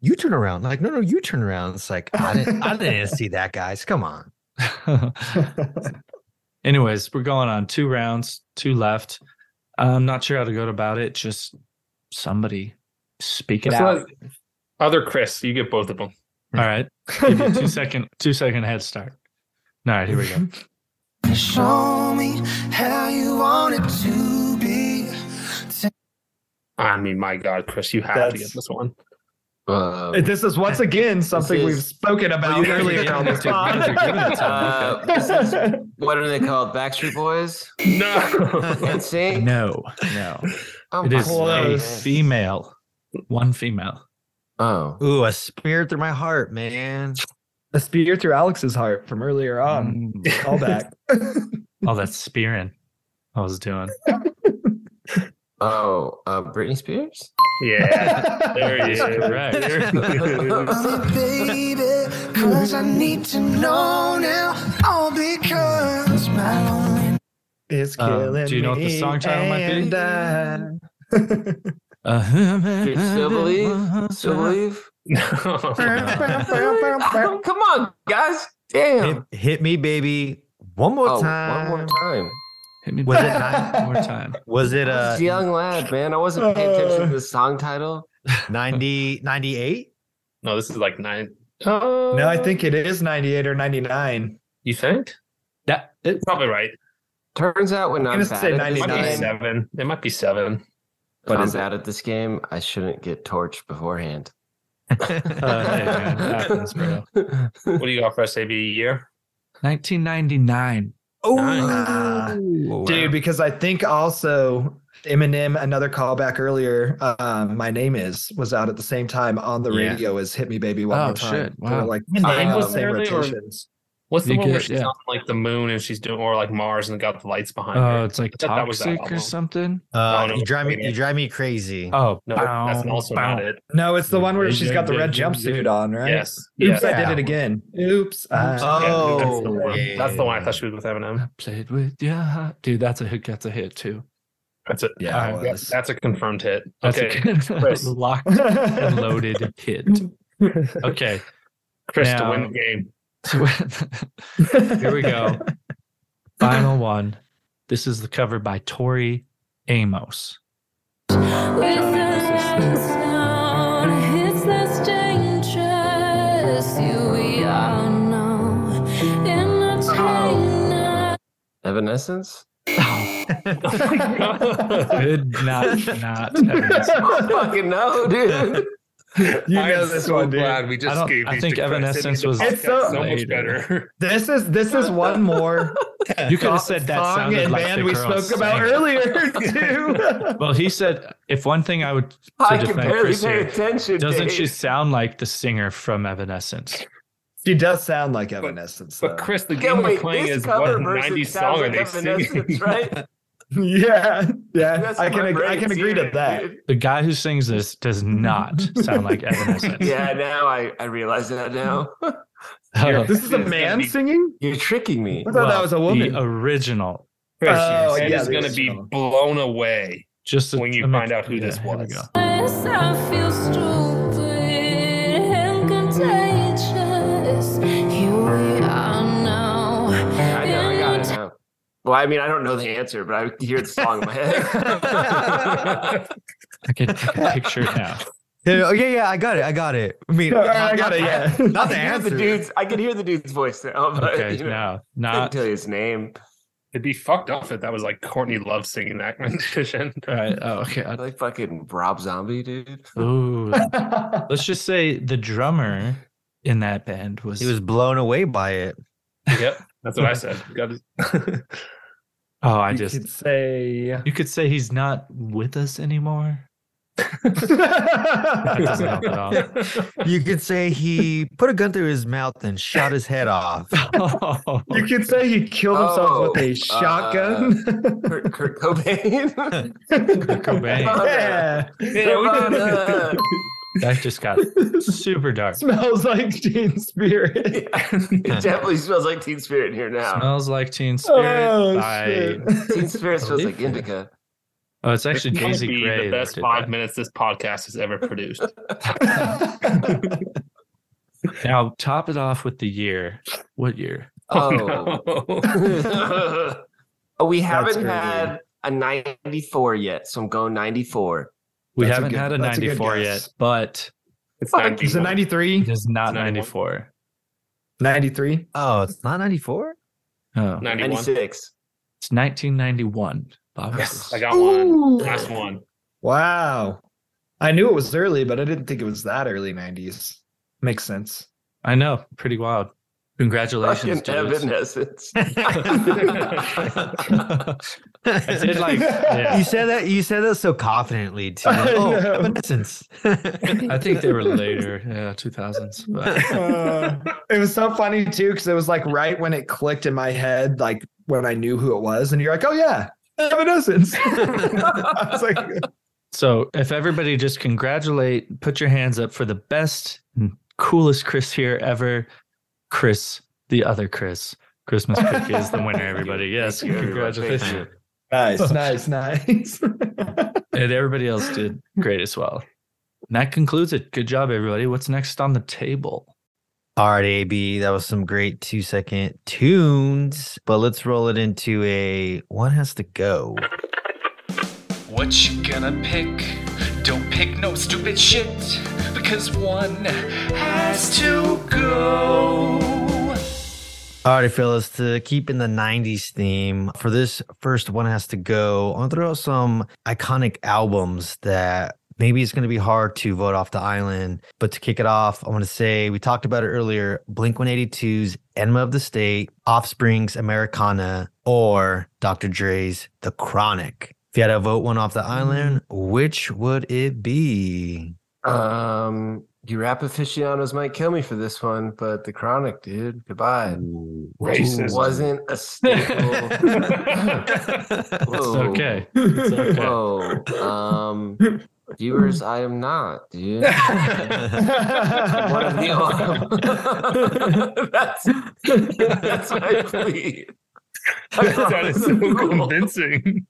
you turn around. Like, no, no, you turn around. It's like I didn't, I didn't see that, guys. Come on. Anyways, we're going on two rounds, two left. I'm not sure how to go about it. Just somebody speak it Let's out. let- Other Chris, you get both of them. All right. Give you two second, two second head start. All right, here we go. Show me how you want it to be. I mean, my God, Chris, you have to get this one. Uh, this is once again something is- we've spoken about you guys are earlier on it this to- you guys are giving it to pod. Uh, this is- what are they called? Backstreet Boys? No. Can't sing? No, no, I'm it is a female, one female. Oh. Ooh, a spear through my heart, man. a spear through Alex's heart from earlier on. Mm. Callback. Oh, that's spearing. I was doing. Oh, uh, Britney Spears? Yeah. There he is. Correct. There he is. Oh, baby, cause I need to know now. All because my lonely It's Um, killing do you know what the song title might be? and I- Uh, Still believe? Still believe? No. Come on, guys. Damn. Hit, hit me, baby, one more Oh, time. one more time. Hit me Was it nine? more time? Was it I uh a young lad, man. I wasn't paying attention to the song title. 90, 98? No, this is like nine. Oh, no, I think it is 98 or 99. You think? That it, Probably right. Turns out when I'm I'm, gonna bad say at It this might be 99. game, seven. It might be seven. when I'm is it? bad at this game, I shouldn't get torched beforehand. uh, hey, man, happens, bro. What do you got for SAB year? 1999. Ah, dude, because I think also Eminem, another callback earlier, um, My Name Is was out at the same time on the Yeah. radio as Hit Me Baby One Oh, More Time. shit. Wow. like My Name uh, was same early or- rotations. What's the You one where she's yeah. on like the moon and she's doing or like Mars and got the lights behind Oh, her? it's like I thought that was that toxic or something. Uh, no, you drive me. You drive me crazy. Oh, No, that's bow, also bow. not it. No, it's the one where she's got the red Yeah, yeah, jumpsuit on, right? Yes. Oops, yes. I did it again. Oops. I- Oh, Yeah, that's the one. yeah, That's the one I thought she was with Eminem. I played with yeah, dude. That's a hit. That's a hit too. That's it. Yeah, Alright, it Yeah, that's a confirmed hit. That's Okay, a Chris. locked and loaded hit. Okay, Chris Now- to win the game. So here we go. Final one. This is the cover by Tori Amos. With the sound, it's less dangerous. You we all know. Entertainer. Evanescence? Good, not not. Evanescence. I don't fucking know, dude. You know I'm this so one, dude. glad we I just don't- gave I think to Chris. It Evanescence was It's so- so much better. This is this is one more You could have said that song sounded and like band we spoke about sang it. earlier too. Well, he said if one thing I would to I can barely Chris pay here, attention. doesn't Dave. she sound like the singer from Evanescence? she does sound like Evanescence, But though. Chris, the Yeah, game we're playing is cover what version 90s song are they singing? Right? yeah, yeah, I can ag- I can agree to that. The guy who sings this does not sound like Evanescence. Yeah, now I, I realize that now. Oh, This is a man be- singing. You're tricking me. I thought that was a woman. The original. Oh, your yeah, is going to be blown away. Just a- When you a find mix- out who this here we was. Well, I mean, I don't know the answer, but I hear the song in my head. I can, I can picture it now. Yeah, oh, yeah, yeah. I got it. I got it. I mean, I got it. Yeah. not the I can hear the answer. dude's. I can hear the dude's voice now. But, Okay, you know, no, couldn't not tell you his name. It'd be fucked up if that was like Courtney Love singing that rendition. right. Oh, okay. I like fucking Rob Zombie, dude. Ooh, let's just say the drummer in that band was. He was blown away by it. yep, that's what I said. Oh, I you just. could say. You could say he's not with us anymore. That doesn't help at all. You could say he put a gun through his mouth and shot his head off. You could say he killed himself Oh, with a uh, shotgun. Kurt, Kurt Cobain. Cobain. yeah. Yeah, we did Nirvana. That just got super dark. Smells like Teen Spirit. it definitely smells like Teen Spirit here now. Smells like Teen Spirit. Oh, by- Teen Spirit smells like indica. Oh, it's actually This Daisy be Gray. the best five that. minutes this podcast has ever produced. Now, top it off with the year. What year? Oh. no. oh, we haven't had a 94 yet, so I'm going 94. We That's haven't good- had a that's a 94 yet, but It's Fuck, Is it 93? it is not 94. 93? Oh, it's not 94? Oh, 91. 96. it's 1991. Bob Yes, I got one. Last one. Wow. I knew it was early, but I didn't think it was that early 90s. Makes sense. I know, pretty wild. Congratulations, Fucking dudes. Evanescence. I did like, yeah. You said that. You said that so confidently too. I Oh. Evanescence. I think they were later, yeah, 2000s. Uh, it was so funny too because it was like right when it clicked in my head, like when I knew who it was, and you're like, "Oh yeah, Evanescence." I was like, So if everybody just congratulate, put your hands up for the best and coolest Chris here ever, Chris, the other Chris. Christmas cookie is the winner, everybody. Yes, Thank you, congratulations. you. "Nice, nice, nice." And everybody else did great as well. And that concludes it. Good job, everybody. What's next on the table? All right, AB, that was some great two second tunes, but let's roll it into a one has to go. What you gonna pick? Don't pick no stupid shit because one has to go. All right, fellas, to keep in the 90s theme, for this first one has to go, I want to throw out some iconic albums that maybe it's going to be hard to vote off the island. But to kick it off, I want to say we talked about it earlier Blink 182's Enema of the State, Offspring's Americana, or Dr. Dre's The Chronic. If you had to vote one off the island, which would it be? Um, you rap aficionados might kill me for this one, but the chronic, dude. Goodbye. Racist. Wasn't a staple. It's okay. It's okay. Whoa. Um, viewers, I am not, dude. One of the that's that's my plea. that is so convincing.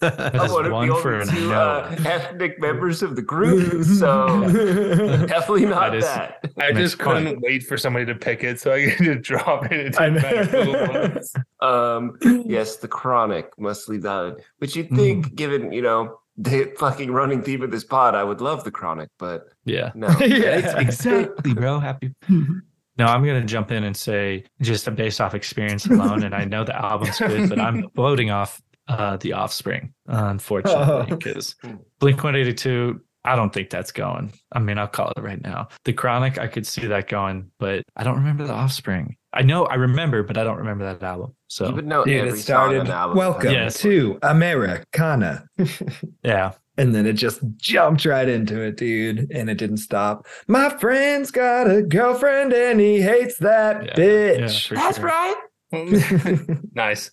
That I'm is one of one for only a two no. uh, ethnic members of the group, so definitely not That is- that. I just couldn't wait for somebody to pick it, so I could just drop it. It I didn't matter who it know. was. Um, yes, the chronic must leave out. Which you'd Mm-hmm. think, given you know the fucking running theme of this pod, I would love the chronic, but Yeah. no. Yeah. Exactly, bro. Happy. No, I'm gonna jump in and say just based off experience alone, and I know the album's good, but I'm voting off uh, the Offspring, unfortunately, Oh. because Blink 182. I don't think that's going. I mean, I'll call it right now. The Chronic, I could see that going, but I don't remember the Offspring. I know I remember, but I don't remember that album. So You would know Dude, every it started. the album. Welcome Yes. to Americana. yeah, And then it just jumped right into it, dude. And it didn't stop. My friend's got a girlfriend and he hates that Yeah, bitch. for That's sure. right. nice.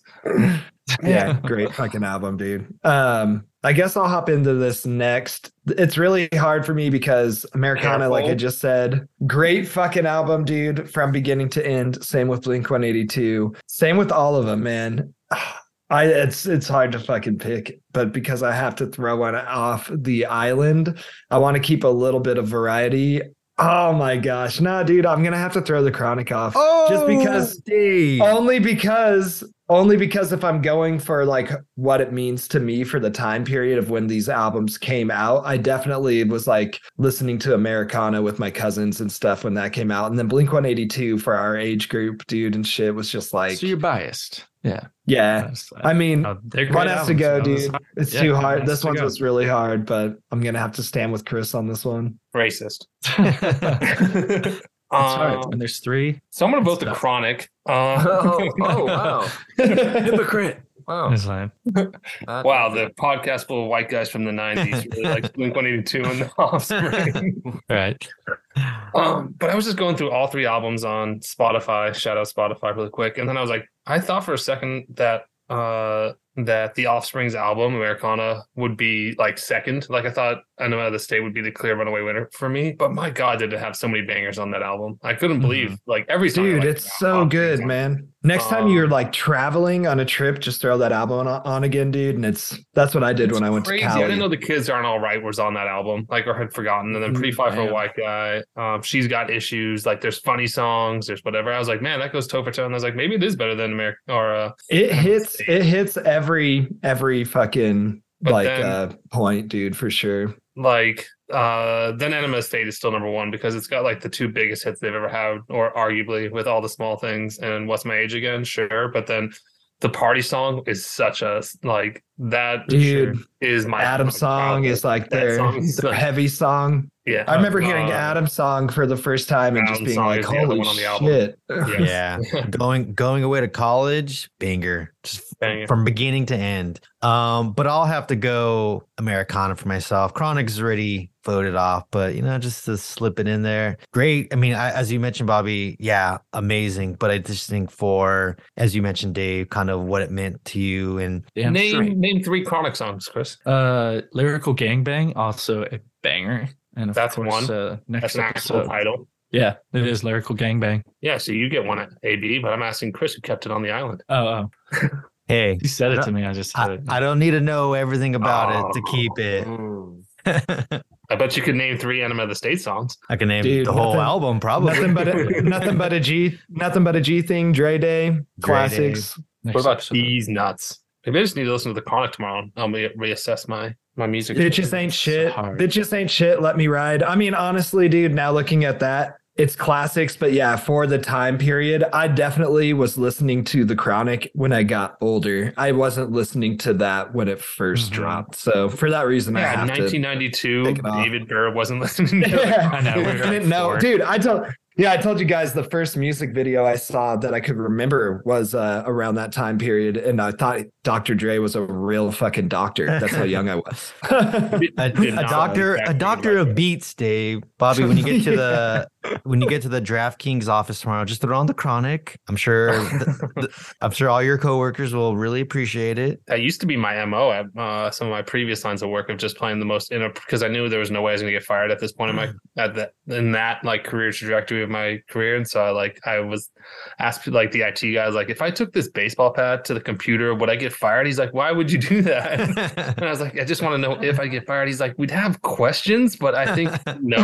yeah, great fucking album, dude. Um, I guess I'll hop into this next. It's really hard for me because Americana, like I just said, great fucking album, dude, from beginning to end. Same with Blink 182. Same with all of them, man. I it's it's hard to fucking pick, but because I have to throw one off the island, I want to keep a little bit of variety. Oh my gosh. No, dude, I'm gonna have to throw the chronic off. just because only because only because if i'm going for like what it means to me for the time period of when these albums came out i definitely was like listening to americana with my cousins and stuff when that came out. And then blink 182 for our age group dude and shit was just like so you're biased. Yeah, yeah. I mean uh, they're one great has to go dude. it's- it's Yeah, too hard. this to one was really hard but i'm gonna have to stand with chris on this one. Racist. It's hard. Um, When there's three, so I'm gonna vote the chronic. Uh, Oh, oh wow. hypocrite. Wow. It's like, That- Wow, the podcast full of white guys from the 90s really like Blink 182 and the offspring. right. um, but I was just going through all three albums on Spotify, shout out Spotify really quick. And then I was like, I thought for a second that uh that the Offspring's album, Americana, would be like second. Like I thought Enema of the State would be the clear runaway winner for me. But my God, did it have so many bangers on that album. I couldn't believe like every song. Dude, liked it's so good, man. Next time Um, you're like traveling on a trip, just throw that album on, on again, dude. And it's that's what I did when I went crazy. to I didn't know the kids aren't all right was on that album, like or had forgotten. And then Pretty Fly for a White Guy. Um, she's got issues. Like there's funny songs, there's whatever. I was like, man, that goes toe for toe. And I was like, maybe it is better than America or uh, It hits it hits every every every fucking But like then- uh point, dude, for sure. like uh then Enema State is still number one because it's got like the two biggest hits they've ever had, or arguably with all the small things and What's My Age Again, sure. But then the party song is such a like that Dude, is my Adam my song is like their, song is their such- heavy song. yeah. I remember hearing Uh, Adam song for the first time and just being like, is the other holy one on the album. shit. Yeah. Yeah. going going away to college, banger. Just Banger. from beginning to end. Um, but I'll have to go Americana for myself. Chronic's already voted off, but you know, just to slip it in there. Great. I mean, I, as you mentioned, Bobby, yeah, amazing. But I just think for, as you mentioned, Dave, kind of what it meant to you and Damn name straight. name three chronic songs, Chris. Uh, lyrical gangbang, also a banger. And of That's course, one. Uh, next That's an actual title. Yeah, it is lyrical gangbang. Yeah, so you get one at AB, but I'm asking Chris who kept it on the island. Oh, oh, hey, you said it to me. I just said I, it. I don't need to know everything about it to oh. keep it. I bet you could name three Enema of the State songs. I can name Dude, the whole album probably. nothing but a nothing but a G nothing but a G thing, Dre Day, classics. Next What about these nuts? Maybe I just need to listen to the Chronic tomorrow. I'll re- reassess my my music. Bitches ain't shit. hard. Bitches ain't shit. Let me ride. I mean, honestly, dude, now looking at that, it's classics, but yeah, for the time period, I definitely was listening to The Chronic when I got older. I wasn't listening to that when it 1st Mhm. dropped. So for that reason, I Yeah, have to. 1992. take it off. David Burr wasn't listening to it. I know, we were I like didn't know, dude. I told, yeah, I told you guys the first music video I saw that I could remember was uh, around that time period, and I thought Dr. Dre was a real fucking doctor. That's how young I was. a, a doctor exactly a doctor of beats dave bobby when you get to the when you get to the draftkings office tomorrow just throw on the chronic i'm sure th- th- i'm sure all your coworkers will really appreciate it That used to be my mo at uh, some of my previous lines of work of just playing the most in because I knew there was no way I was going to get fired at this point in my at that in that like career trajectory of my career, and so I like I was asked like the IT guys like if I took this baseball pad to the computer would I get fired? He's like, why would you do that? And I was like, I just want to know if I get fired. He's like, we'd have questions, but I think no,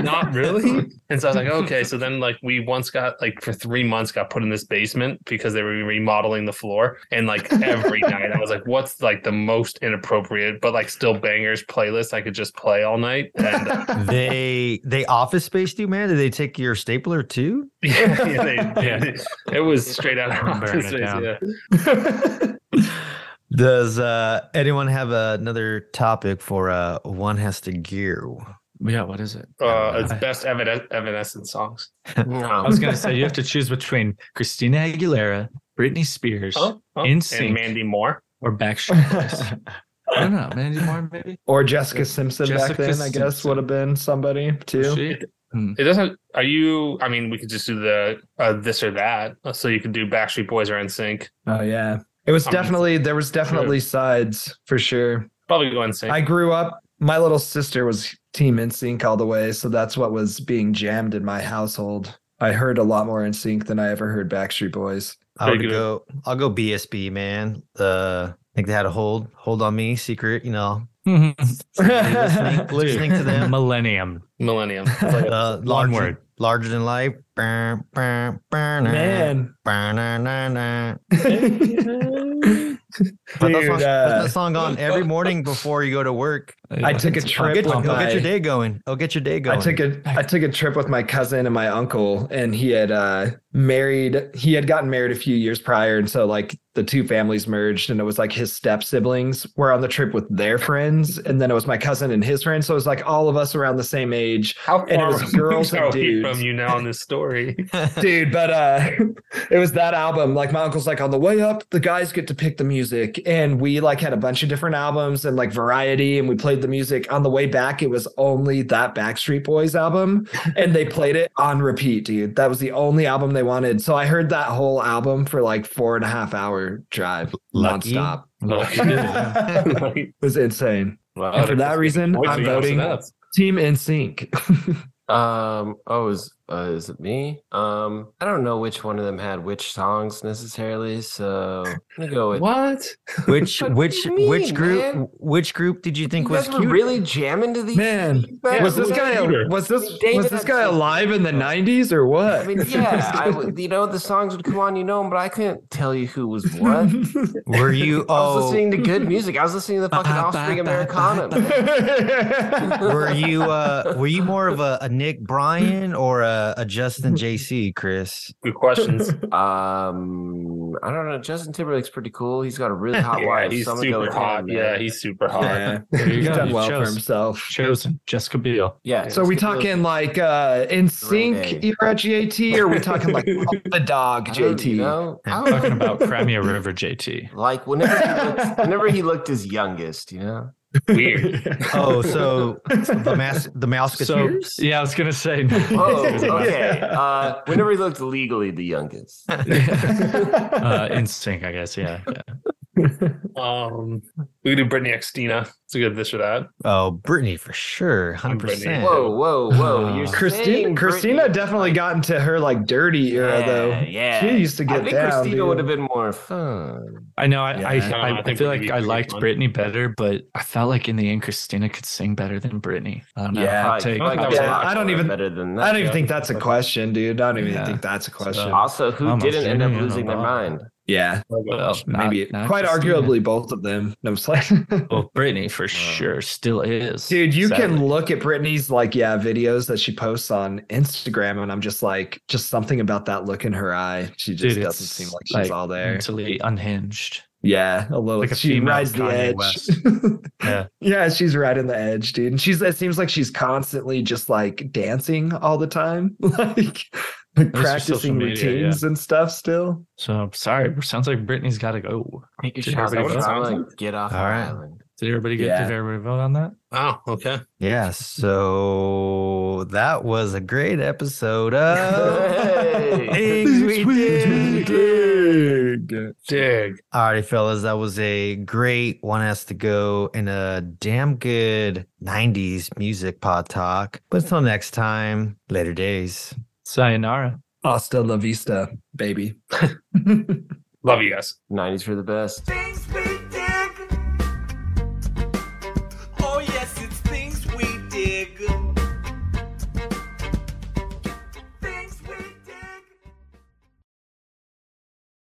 not really. And so I was like, okay. So then like we once got like for three months got put in this basement because they were remodeling the floor. And like every night I was like, what's like the most inappropriate, but like still bangers playlist I could just play all night. And uh, they they office spaced you man did they take your stapler too yeah, yeah, they- yeah, it was straight out of Burn office space, yeah. does uh anyone have another topic for uh one has to gear Yeah, what is it? Uh, it's best Evan- Evanescence songs. No. I was gonna say you have to choose between Christina Aguilera, Britney Spears, Oh, oh, In and Sync. Mandy Moore. or Backstreet Boys. I don't know, Mandy Moore maybe. or Jessica Simpson back Jessica then, I guess, would have been somebody too. she? Hmm. It doesn't. Are you? I mean, we could just do the uh, this or that. So you could do Backstreet Boys or NSYNC. Oh yeah. It was I mean, definitely there was definitely sides for sure. Probably go NSYNC. I grew up. My little sister was Team NSYNC all the way, so that's what was being jammed in my household. I heard a lot more NSYNC than I ever heard Backstreet Boys. I would go. I'll go BSB, man. Uh, I think they had a hold hold on me, secret. You know, listening, listening to them. Millennium. Millennium. Uh, One larger, word. larger than life. Man. Man. Put that, Dude, song, put uh, that song on every morning before you go to work. I took a It's I'll trip get, with I'll get your day going. I'll get your day going. I took a I took a trip with my cousin and my uncle, and he had uh, married. He had gotten married a few years prior, and so like the two families merged, and it was like his step siblings were on the trip with their friends, and then it was my cousin and his friends. So it was like all of us around the same age, How and it far was girls and are we dudes. from you now in this story? dude but uh it was that album like my uncle's like on the way up the guys get to pick the music and we like had a bunch of different albums and like variety and we played the music on the way back it was only that backstreet boys album and they played it on repeat dude that was the only album they wanted so i heard that whole album for like four and a half hour drive Lucky. nonstop Lucky. it was insane Wow, and for that reason i'm voting team NSYNC Um. Oh, is uh, is it me? Um. I don't know which one of them had which songs necessarily. So I'm gonna go with. What? which What which mean, which group man? which group did you think you was cute? really jamming to these. man Yeah, was this guy Peter? was this David was this guy alive in the 90s or what I mean, yeah, I. You know, the songs would come on, you know, 'em, but I couldn't tell you who was what. Were you? I was Oh, listening to good music. I was listening to the fucking Offspring Americana. man. were you? Uh, were you more of a, a Nick Bryan or a, a Justin JC, Chris? Good questions. Um, I don't know. Justin Timberlake's pretty cool. He's got a really hot yeah, wife. he's so I'm gonna go super with him, hot. yeah, he's super hot. Yeah, he's done You well for himself. Chosen Jessica Biel. Yeah. So are we let's talking those- like uh NSYNC Great era JT or are we talking like the dog I JT? You know, I I'm talking about Cry Me a River JT. like whenever he looked, whenever he looked his youngest, you know. Weird. Oh, so the mas the So Mouseketeers? yeah, I was gonna say. Oh, okay. Yeah. Uh, whenever he looked legally the youngest. uh, NSYNC, I guess. Yeah. yeah. Um, we could do Britney Xtina. It's a good this or that. Oh, Britney for sure, hundred percent. Whoa, whoa, whoa! Uh, You're Christina saying Christina Britney- definitely got into her like dirty era yeah, though. Yeah, She used to get. I get think down. Christina dude. would have been more fun. I know. I Yeah. I, I I, I I feel like I liked fun. Britney better, but I felt like in the end, Christina could sing better than Britney. I don't know. Yeah. Hot take. I think Yeah, I don't even- better than that. I don't even Yeah. think that's a question, dude. I don't even Yeah. think that's a question. Also, who Almost didn't end up losing their mind? Yeah, Well, uh, not- maybe not quite Christina. arguably both of them. No, I'm like, Well, Britney for uh, sure still is. dude, you sadly. can look at Britney's like yeah videos that she posts on Instagram, and I'm just like, just something about that look in her eye. She just Dude, doesn't seem like she's all there. Mentally unhinged. Yeah, a little. Like a she rides the edge. Yeah. yeah, she's right in the edge, dude. And she's. It seems like she's constantly just like dancing all the time, like, like her social practicing media, yeah. routines and stuff. Still, So sorry. Sounds like Britney's got to go. Take a Did shot. everybody like, get off All the right. island. Did everybody get? Yeah. Did everybody vote on that? Oh, okay. Yeah, so that was a great episode of Hey. Things We Did. Dig. Alrighty, fellas, that was a great one has to go in a damn good 90s music pod talk. But until next time, later days. Sayonara. hasta la vista, baby. Love you guys. 90s for the best.